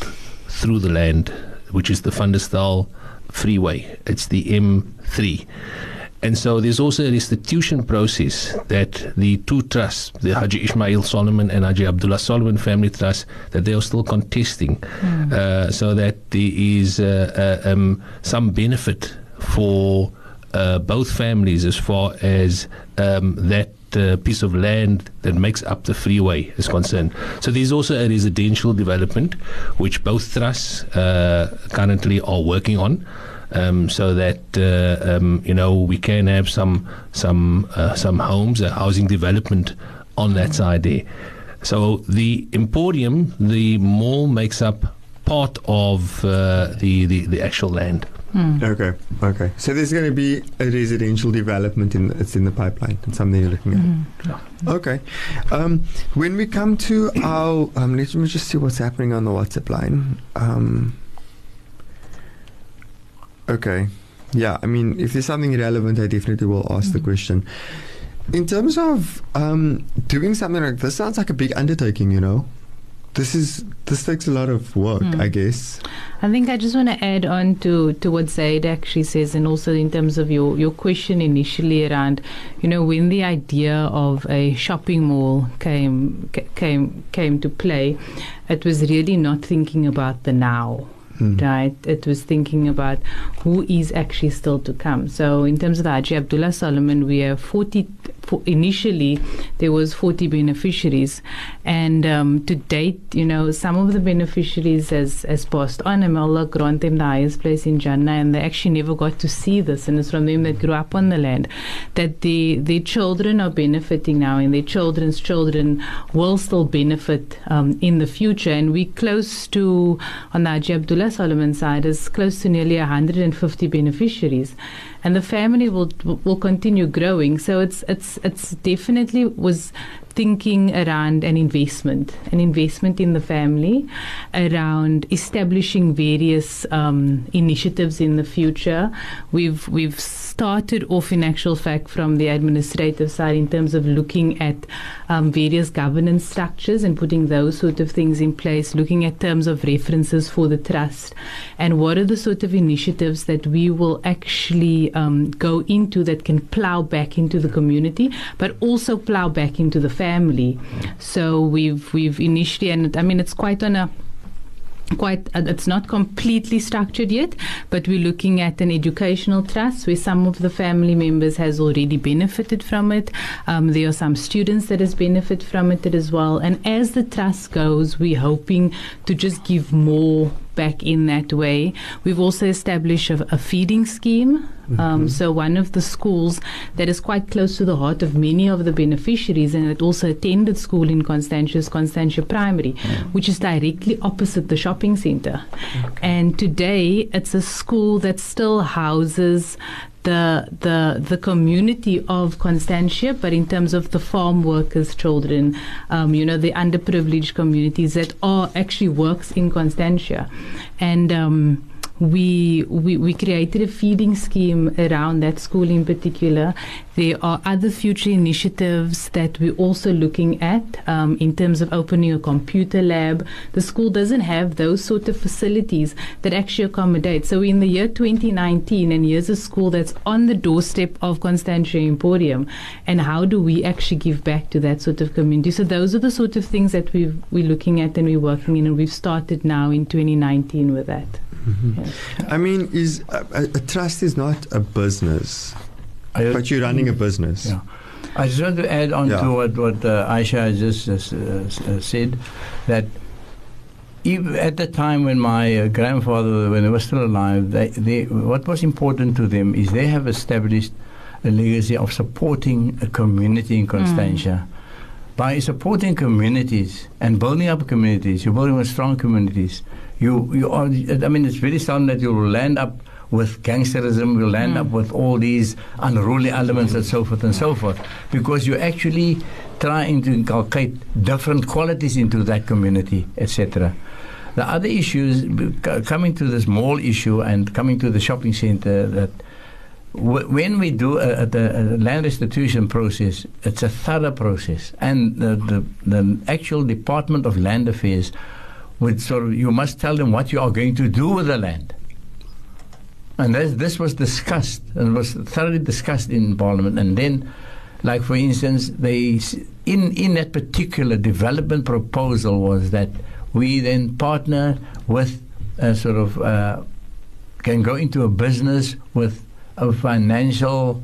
through the land, which is the Van der Stel Freeway. It's the M3. And so there's also a restitution process that the two trusts, the Haji Ismail Solomon and Haji Abdullah Solomon Family Trust, that they are still contesting, uh, so that there is uh, uh, um, some benefit for uh, both families as far as um, that uh, piece of land that makes up the freeway is concerned. So there's also a residential development which both trusts uh, currently are working on. Um, so that uh, um, you know we can have some some uh, some homes, a housing development on that side there. So the Emporium, the mall makes up part of uh, the, the the actual land. Okay, okay. So there's going to be a residential development in it's in the pipeline. It's something you're looking at. Okay. Um, when we come to our, um, let me just see what's happening on the WhatsApp line. Um, okay. Yeah, I mean, if there's something relevant, I definitely will ask the question. In terms of um, doing something like this, sounds like a big undertaking. You know, this is this takes a lot of work, I guess. I think I just want to add on to, to what Zaid actually says, and also in terms of your, your question initially around, you know, when the idea of a shopping mall came came came to play, it was really not thinking about the now. Right, it was thinking about who is actually still to come. So, in terms of the Haji Abdullah Solomon, we have 40. For initially, there was 40 beneficiaries, and um, to date, you know, some of the beneficiaries has, has passed on, and Allah grant them the highest place in Jannah, and they actually never got to see this, and it's from them that grew up on the land. That the their children are benefiting now, and their children's children will still benefit um, in the future, and we close to on the Haji Abdullah Solomon side is close to nearly 150 beneficiaries and the family will will continue growing. So it's it's it's definitely was thinking around an investment, an investment in the family, around establishing various um, initiatives in the future. We've we've started off in actual fact from the administrative side in terms of looking at um, various governance structures and putting those sort of things in place, looking at terms of references for the trust, and what are the sort of initiatives that we will actually um, go into that can plow back into the community, but also plow back into the family. So we've we've initially, and I mean it's quite on a quite uh, it's not completely structured yet but we're looking at an educational trust where some of the family members has already benefited from it. Um, there are some students that has benefited from it as well. And as the trust goes we're hoping to just give more back in that way. We've also established a, a feeding scheme. Um, so one of the schools that is quite close to the heart of many of the beneficiaries, and it also attended school in Constantia, is Constantia Primary, which is directly opposite the shopping centre. And today, it's a school that still houses the the the community of Constantia, but in terms of the farm workers' children, um, you know, the underprivileged communities that are actually works in Constantia, and. Um, we, we we created a feeding scheme around that school in particular. There are other future initiatives that we're also looking at um, in terms of opening a computer lab. The school doesn't have those sort of facilities that actually accommodate. So in the year 2019, and here's a school that's on the doorstep of Constantia Emporium, and how do we actually give back to that sort of community? So those are the sort of things that we we're looking at and we're working in, and we've started now in 2019 with that. I mean, is a, a, a trust is not a business, I- but you're running a business. Yeah. I just want to add on Yeah. to what, what uh, Aisha just uh, uh, said that even at the time when my uh, grandfather, when they were still alive, they, they, what was important to them is they have established a legacy of supporting a community in Constantia. By supporting communities and building up communities, you're building up strong communities. You, you are, I mean, it's very seldom that you'll land up with gangsterism, you'll land up hmm. with all these unruly elements and so forth and so forth, because you're actually trying to inculcate different qualities into that community, etc. The other issues, coming to this mall issue and coming to the shopping center, that w- when we do a, a, the- a land restitution process, it's a thorough process, and the, the, the actual Department of Land Affairs would sort of you must tell them what you are going to do with the land. And this, this was discussed and was thoroughly discussed in Parliament. And then, like for instance, they in in that particular development proposal was that we then partner with a sort of uh, can go into a business with a financial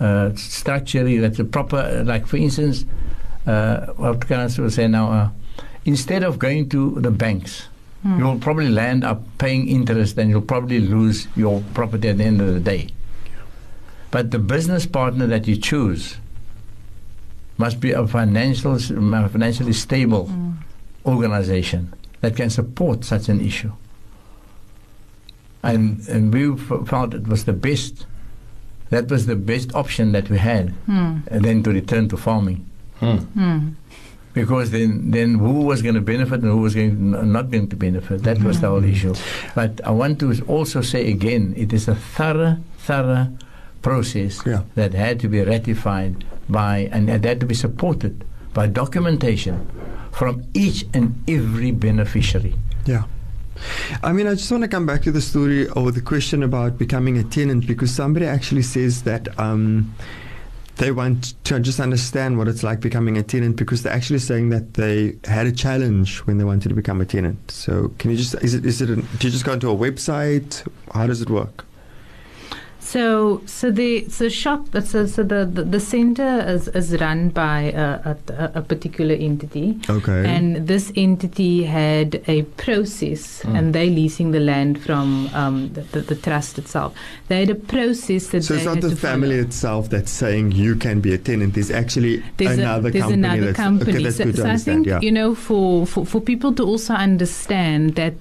uh, structure that's a proper like for instance, uh, what can I say now? Instead of going to the banks, hmm. you'll probably land up paying interest and you'll probably lose your property at the end of the day. But the business partner that you choose must be a financial, financially stable hmm. organization that can support such an issue. And, and we f- found it was the best, that was the best option that we had, hmm. and then to return to farming because then then who was going to benefit and who was going not going to benefit that was the whole issue but i want to also say again it is a thorough thorough process Yeah. that had to be ratified by and it had to be supported by documentation from each and every beneficiary Yeah. I mean, I just want to come back to the story or the question about becoming a tenant because somebody actually says that um, they want to just understand what it's like becoming a tenant because they're actually saying that they had a challenge when they wanted to become a tenant. So, can you just is it is it an, do you just go into a website? How does it work? So, so the so shop so, so the, the the center is, is run by a, a, a particular entity, Okay. and this entity had a process, and they leasing the land from um, the, the, the trust itself. They had a process that so it's not the family follow. itself that's saying you can be a tenant. There's actually There's, another a, there's company another that's company. okay. So good to so I think yeah. you know for, for for people to also understand that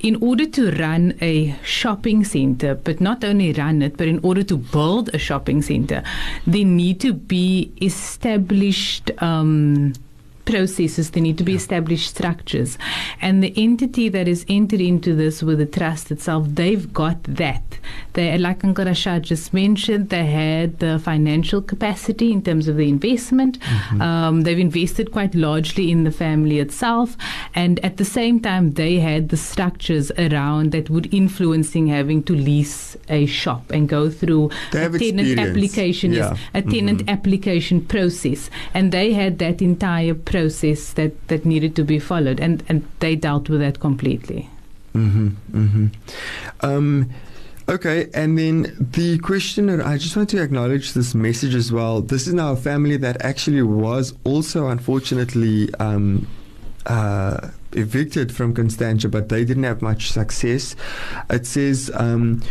in order to run a shopping center, but not only run it, but in order to build a shopping center, there need to be established. Um, processes there need to be established structures. And the entity that is entered into this with the trust itself they've got that. They like Uncle Rashad just mentioned they had the financial capacity in terms of the investment. Um, they've invested quite largely in the family itself. And at the same time they had the structures around that would influencing having to lease a shop and go through They a tenant application Yeah. yes, a tenant application process. And they had that entire process that, that needed to be followed and, and they dealt with that completely Mm-hmm. Mm-hmm. Um, okay, and then the questioner, I just want to acknowledge this message as well. This is now a family that actually was also unfortunately um, uh, evicted from Constantia, but they didn't have much success. It says. Um,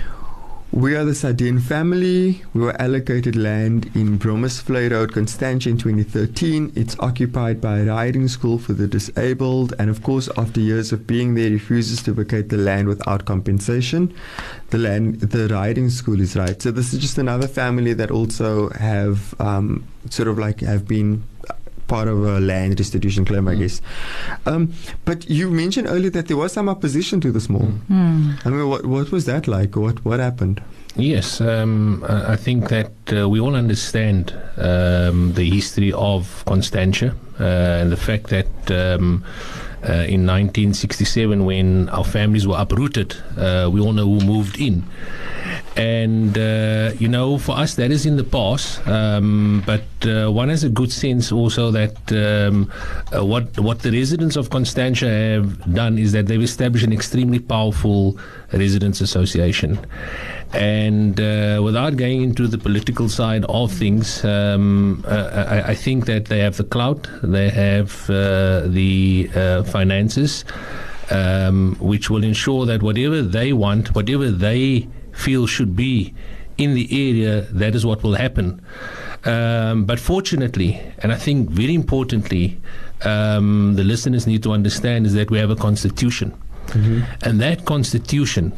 we are the Sardine family. We were allocated land in Brommersvlei Road, Constantia in 2013. It's occupied by a riding school for the disabled, and of course, after years of being there, refuses to vacate the land without compensation. The land, the riding school is right. So this is just another family that also have um, sort of like have been part of a land restitution claim, I guess. Um, but you mentioned earlier that there was some opposition to this mall. I mean, what what was that like? What what happened? Yes, um, I I think that uh, we all understand um, the history of Constantia uh, and the fact that um, in 1967, when our families were uprooted, uh, we all know who moved in. And, uh, you know, for us, that is in the past. Um, but uh, one has a good sense also that um, uh, what, what the residents of Constantia have done is that they've established an extremely powerful residents association. And uh, without going into the political side of things, um, uh, I, I think that they have the clout, they have uh, the uh, finances, um, which will ensure that whatever they want, whatever they feel should be in the area, that is what will happen. Um, but fortunately, and I think very importantly, um, the listeners need to understand is that we have a constitution. And that constitution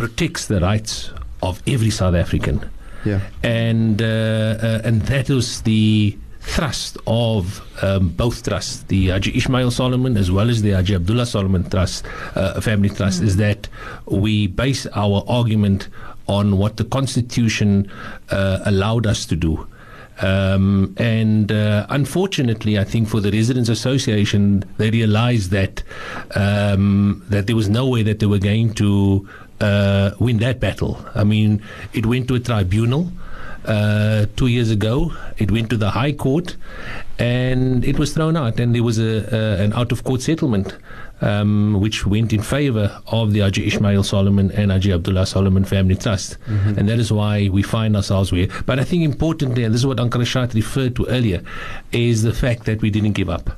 protects the rights of every South African. Yeah. And, uh, uh, and that was the thrust of um, both trusts, the Haji Ismail Solomon as well as the Haji Abdullah Solomon Trust, uh, Family Trust, is that we base our argument on what the Constitution uh, allowed us to do. Um, and uh, unfortunately, I think for the Residents Association, they realized that um, that there was no way that they were going to uh, win that battle. I mean, it went to a tribunal uh, two years ago. It went to the High Court, and it was thrown out. And there was a, an out of court settlement. Um, which went in favor of the Haji Ismail Solomon and Haji Abdullah Solomon Family Trust. And that is why we find ourselves where. But I think importantly, and this is what Uncle Rashad referred to earlier, is the fact that we didn't give up.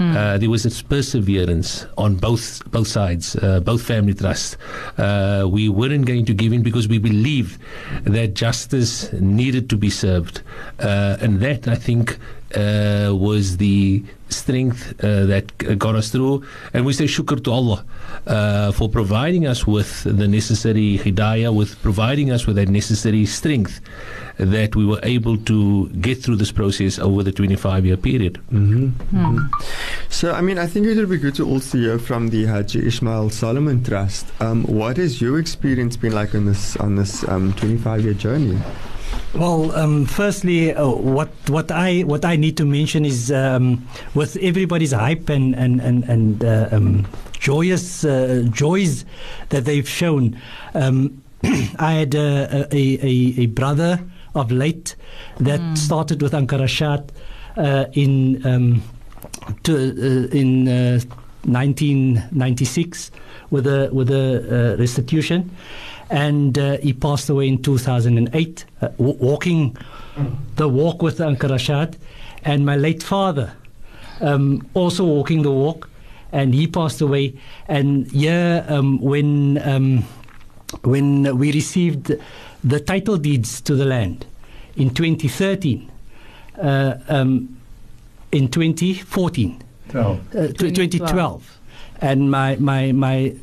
Uh, there was a perseverance on both both sides, uh, both family trusts. Uh, we weren't going to give in because we believed that justice needed to be served, uh, and that I think uh, was the strength uh, that got us through. And we say shukr to Allah uh, for providing us with the necessary hidayah, with providing us with that necessary strength that we were able to get through this process over the 25 year period. So, I mean, I think it would be good to also hear from the Haji Ismail Solomon Trust. Um, what has your experience been like on this on this um, 25 year journey? Well, um, firstly, uh, what what I what I need to mention is um, with everybody's hype and and and, and uh, um, joyous uh, joys that they've shown. Um, I had uh, a, a, a brother of late that started with Uncle Rashad uh, in um, to, uh, in uh, 1996 with a with a uh, restitution, and uh, he passed away in 2008, uh, w- walking the walk with Uncle Rashad, and my late father um, also walking the walk, and he passed away. And yeah, um, when um, when we received the title deeds to the land in 2013, uh, um, in 2014 Twelve. uh, 2012, and my my my,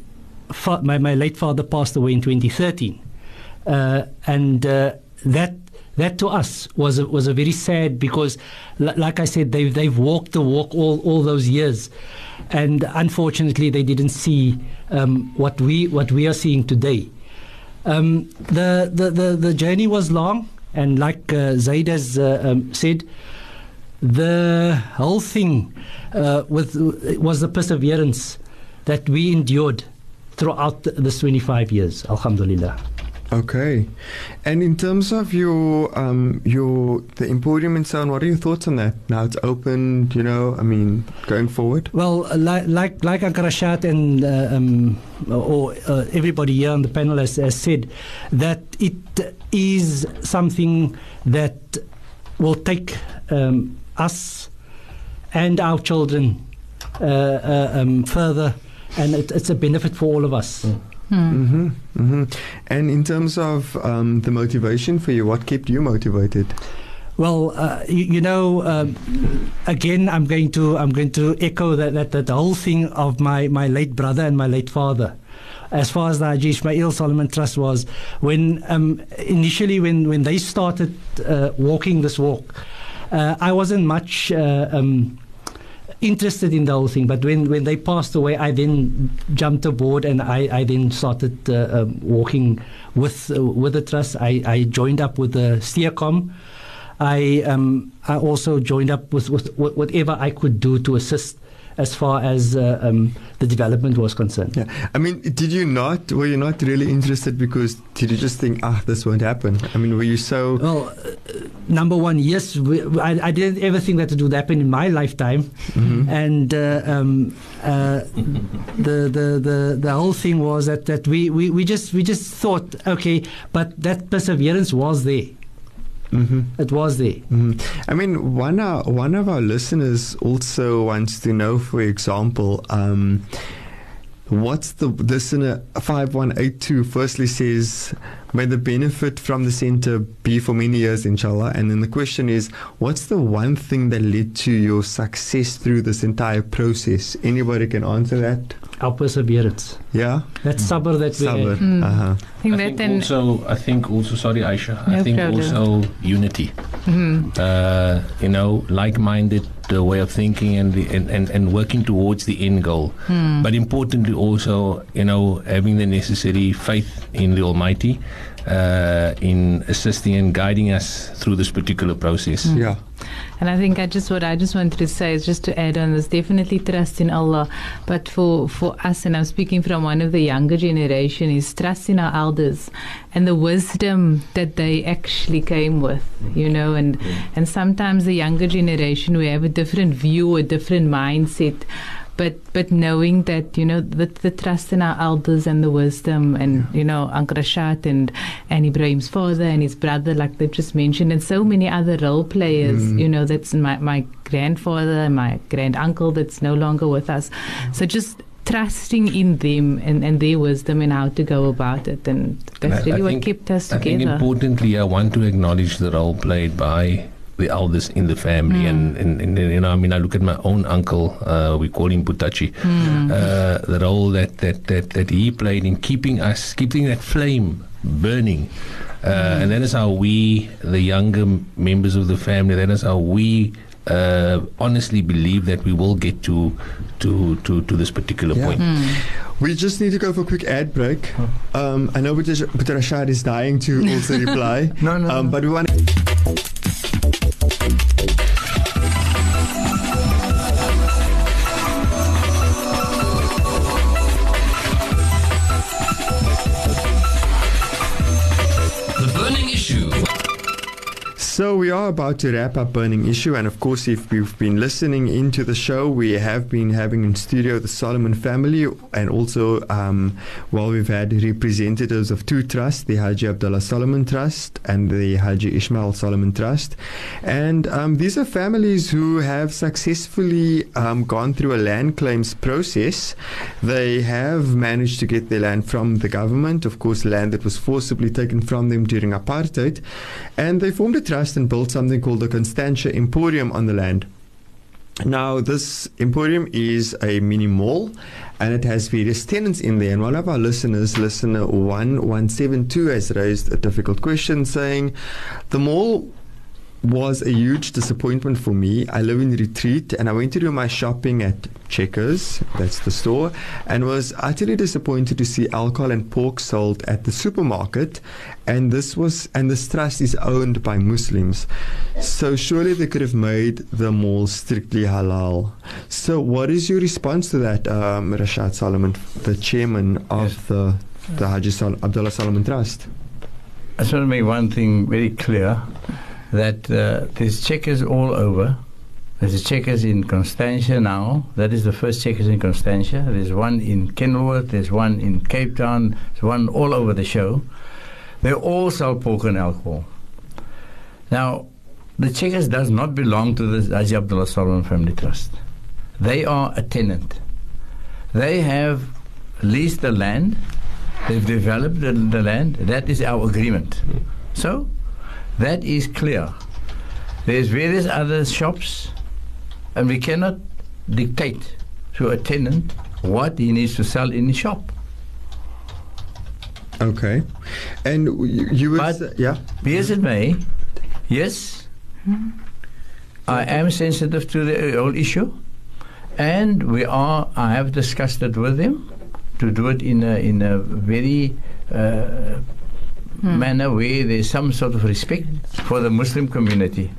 fa- my my late father passed away in 2013, uh, and uh, that that to us was a, was a very sad because, li- like I said, they they've walked the walk all all those years, and unfortunately they didn't see um, what we what we are seeing today. Um, the, the the the journey was long, and like uh, Zaid has uh, um, said, the whole thing uh, with was the perseverance that we endured throughout th- this 25 years. Alhamdulillah. Okay, and in terms of your um, your the Emporium and so on, what are your thoughts on that? Now it's open, you know. I mean, going forward. Well, like like like Uncle Rashad and uh, um, or uh, everybody here on the panel has, has said that it is something that will take um, us and our children uh, uh, um, further, and it, it's a benefit for all of us. Mm-hmm, mm-hmm. And in terms of um, the motivation for you, what kept you motivated? Well, uh, you, you know, um, again, I'm going to I'm going to echo that, that that whole thing of my my late brother and my late father. As far as the Haji Ismail Solomon Trust was, when um, initially when when they started uh, walking this walk, uh, I wasn't much. Uh, um, interested in the whole thing but when, when they passed away I then jumped aboard and I, I then started uh, um, walking with uh, with the trust. I, I joined up with the Steercom. I um, I also joined up with, with wh- whatever I could do to assist as far as uh, um, the development was concerned. Yeah, I mean, did you not? Were you not really interested because did you just think, ah, this won't happen? I mean, were you so? Well, uh, number one, yes, we, I, I didn't ever think that it would happen in my lifetime, Mhm. and uh, um, uh, the, the the the whole thing was that that we, we, we just we just thought, okay, but that perseverance was there. Mhm. It was there. Mhm. I mean, one uh, one of our listeners also wants to know, for example, um, What's the listener 5182 firstly says, may the benefit from the center be for many years, inshallah. And then the question is, what's the one thing that led to your success through this entire process? Anybody can answer that? Our perseverance. Yeah? That sabr that we Sabr. Mm. Uh-huh. I think I that think then. also, I think also, sorry, Aisha. No I think problem. also unity. Mhm. Uh, you know, like-minded uh, way of thinking and, the, and, and and working towards the end goal. Hmm. But importantly, also, you know, having the necessary faith in the Almighty. Uh, in assisting and guiding us through this particular process. Yeah. And I think I just what I just wanted to say is just to add on this definitely trust in Allah. But for, for us, and I'm speaking from one of the younger generation, is trust in our elders and the wisdom that they actually came with, you know. And and sometimes the younger generation we have a different view, a different mindset. But but knowing that you know the, the trust in our elders and the wisdom and you know Uncle Rashad and and Ibrahim's father and his brother like they've just mentioned and so many other role players Mm. you know that's my my grandfather and my grand uncle that's no longer with us. So just trusting in them and, and their wisdom and how to go about it and that's I- really I what think- kept us I think importantly, I want to acknowledge the role played by the elders in the family, Mm. and, and, and you know, I mean, I look at my own uncle. Uh, we call him Putachi. Mm. Uh, the role that, that, that, that he played in keeping us, keeping that flame burning, uh, Mm. and that is how we, the younger members of the family, that is how we. Uh, honestly believe that we will get to to to, to this particular Yeah. point. Mm. We just need to go for a quick ad break. Um, I know Boeta Boeta Rashad is dying to also reply. No, no, Um, no. but we want Burning issue. So we are about to wrap up Burning Issue, and of course, if you've been listening into the show, we have been having in studio the Solomon family, and also, um, well, we've had representatives of two trusts, the Haji Abdullah Solomon Trust and the Haji Ishmael Solomon Trust, and um, these are families who have successfully um, gone through a land claims process. They have managed to get their land from the government, of course, land that was forcibly taken from them during apartheid, and they formed a trust and built something called the Constantia Emporium on the land. Now, this emporium is a mini mall and it has various tenants in there. And one of our listeners, listener 1172, has raised a difficult question saying the mall was a huge disappointment for me. I live in Retreat and I went to do my shopping at Checkers, that's the store, and was utterly disappointed to see alcohol and pork sold at the supermarket. And this was and this trust is owned by Muslims. So surely they could have made the mall strictly halal. So what is your response to that, um, Rashad Solomon, the chairman of Yes. the the Haji Abdullah Solomon Trust? I just want to make one thing very clear that uh, there's checkers all over. There's checkers in Constantia now. That is the first checkers in Constantia. There's one in Kenilworth. There's one in Cape Town. There's one all over the show. They all sell pork and alcohol. Now, the checkers does not belong to the Haji Abdullah Solomon Family Trust. They are a tenant. They have leased the land. They've developed the, the land. That is our agreement. So, that is clear. There's various other shops, and we cannot dictate to a tenant what he needs to sell in the shop. Okay. And you, you would But- say, yeah? Be as it may, yes, I am sensitive to the whole issue, and we are. I have discussed it with him to do it in a in a very uh, manner where there's some sort of respect for the Muslim community.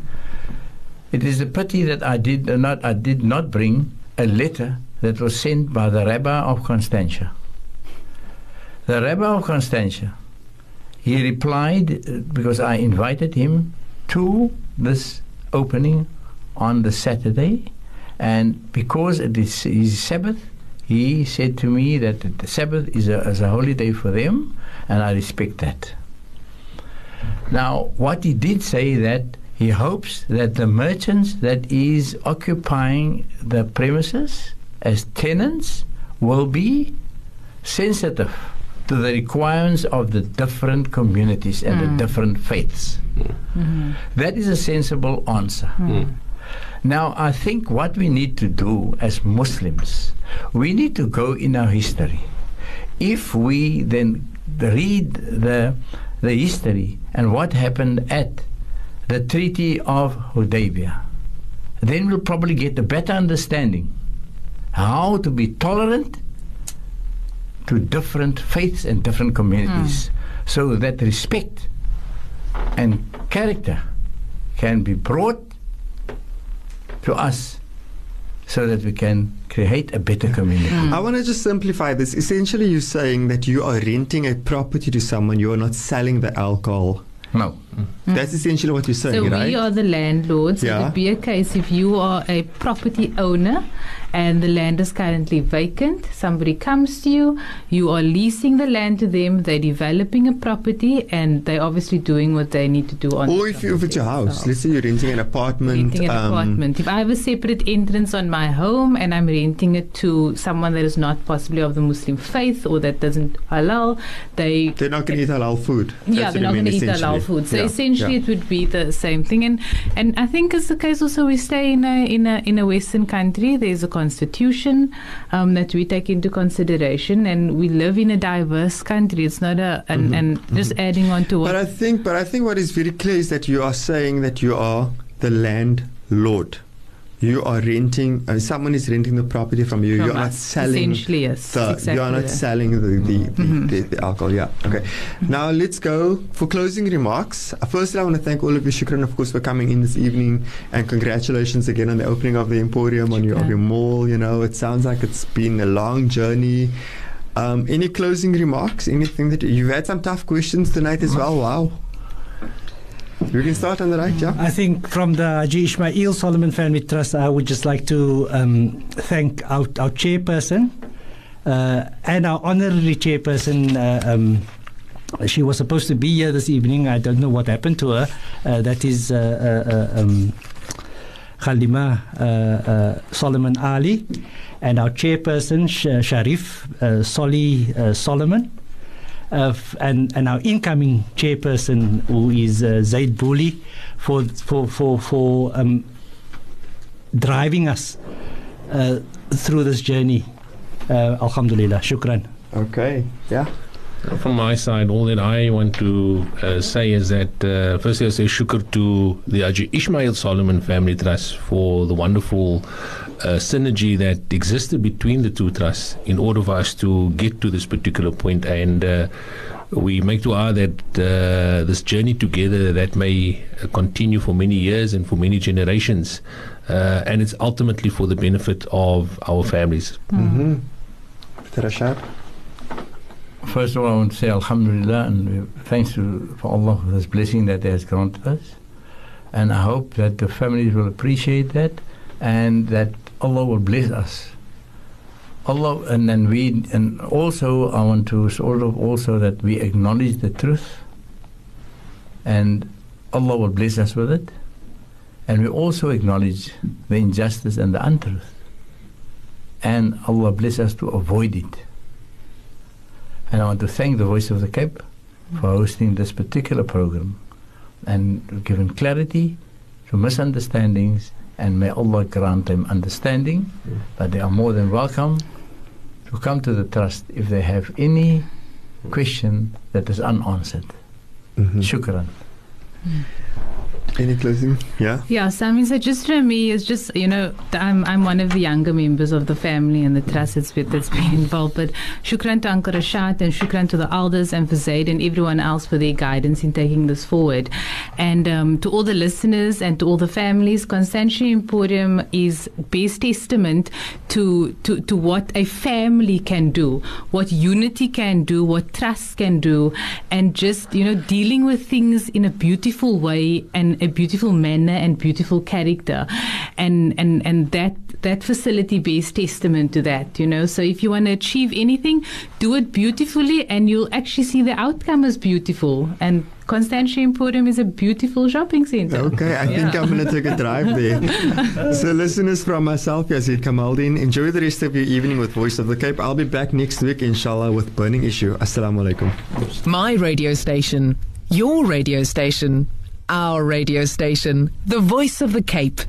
It is a pity that I did not I did not bring a letter that was sent by the Rabbi of Constantia. The Rabbi of Constantia he replied uh, because I invited him to this opening on the Saturday, and because it is Sabbath, he said to me that the Sabbath is a, is a holiday for them, and I respect that. Now, what he did say that he hopes that the merchants that is occupying the premises as tenants will be sensitive to the requirements of the different communities and the mm. different faiths. Mm-hmm. Mm-hmm. That is a sensible answer. Mm. Mm. Now, I think what we need to do as Muslims, we need to go in our history. If we then read the, the history and what happened at the Treaty of Hudaybiyah, then we'll probably get a better understanding how to be tolerant to different faiths and different communities hmm. so that respect and character can be brought to us so that we can create a better community. Hmm. I want to just simplify this. Essentially, you're saying that you are renting a property to someone, you are not selling the alcohol. No. Hmm. That's essentially what you're saying, So right? we are the landlords. Yeah. It would be a case if you are a property owner and the land is currently vacant, somebody comes to you, you are leasing the land to them, they're developing a property and they're obviously doing what they need to do on or if, you, if it's your house, itself. let's say you're renting an apartment. renting an um, apartment. If I have a separate entrance on my home and I'm renting it to someone that is not possibly of the Muslim faith or that doesn't halal, they They're not going to eat halal food. yeah, That's they're not going to eat halal food. So Yeah, essentially, yeah. it would be the same thing. And and I think it's the case also. We stay in a in a in a Western country. There's a constitution um, that we take into consideration, and we live in a diverse country. It's not a and, and just adding on to what Mm-hmm. But I think, but I think what is very clear is that you are saying that you are the landlord. You are renting. Uh, someone is renting the property from you. from you're not selling. Essentially, yes, The, exactly you are not selling the the, the, Mhm. the, the alcohol. Yeah. Okay. Now let's go for closing remarks. Uh, Firstly, I want to thank all of you, Shukran, of course, for coming in this evening, and congratulations again on the opening of the Emporium on your of your mall. You know, it sounds like it's been a long journey. Um, any closing remarks? Anything that you've had some tough questions tonight as well? Wow. We can start on the right, yeah. I think from the Haji Ismail Solomon Family Trust, I would just like to um, thank our, our chairperson uh, and our honorary chairperson. Uh, um, she was supposed to be here this evening. I don't know what happened to her. Uh, that is uh, uh, uh, um, Khalima Solomon Ali and our chairperson Sh- Sharif Soli Solomon. Uh, and and our incoming chairperson who is uh, Zaid Bouli for for for for um, driving us uh, through this journey. Uh, Alhamdulillah, shukran. Okay, yeah. From my side, all that I want to uh, say is that uh, firstly, I say shukr to the Haji Ishmael Solomon Family Trust for the wonderful uh, synergy that existed between the two trusts in order for us to get to this particular point and uh, we make dua that uh, this journey together that may uh, continue for many years and for many generations uh, and it's ultimately for the benefit of our families Mm-hmm. First of all, I want to say Alhamdulillah and thanks to for Allah for this blessing that He has granted us. And I hope that the families will appreciate that and that Allah will bless us. Allah, and then we, and also I want to sort of also that we acknowledge the truth and Allah will bless us with it. And we also acknowledge the injustice and the untruth. And Allah bless us to avoid it. And I want to thank the Voice of the Cape for hosting this particular program and giving clarity to misunderstandings. And may Allah grant them understanding. But they are more than welcome to come to the trust if they have any question that is unanswered. Mhm. Shukran. Any closing? Yeah. Yeah, Sami said just for me, it's just you know I'm I'm one of the younger members of the family and the trust that's been, that's been involved. But shukran to Uncle Rashad and shukran to the elders and for Zaid and everyone else for their guidance in taking this forward. And um, to all the listeners and to all the families, Constantia Emporium is best testament to, to to what a family can do, what unity can do, what trust can do, and just you know dealing with things in a beautiful way and a beautiful manner and beautiful character, and and and that that facility bears testament to that. You know, so if you want to achieve anything, do it beautifully, and you'll actually see the outcome is beautiful and. Constantia Emporium is a beautiful shopping center. Okay, I think I'm going to take a drive there. so, listeners, from myself, Yazid Kamaldin, enjoy the rest of your evening with Voice of the Cape. I'll be back next week, inshallah, with Burning Issue. Assalamu alaikum. My radio station, your radio station, our radio station, the voice of the Cape.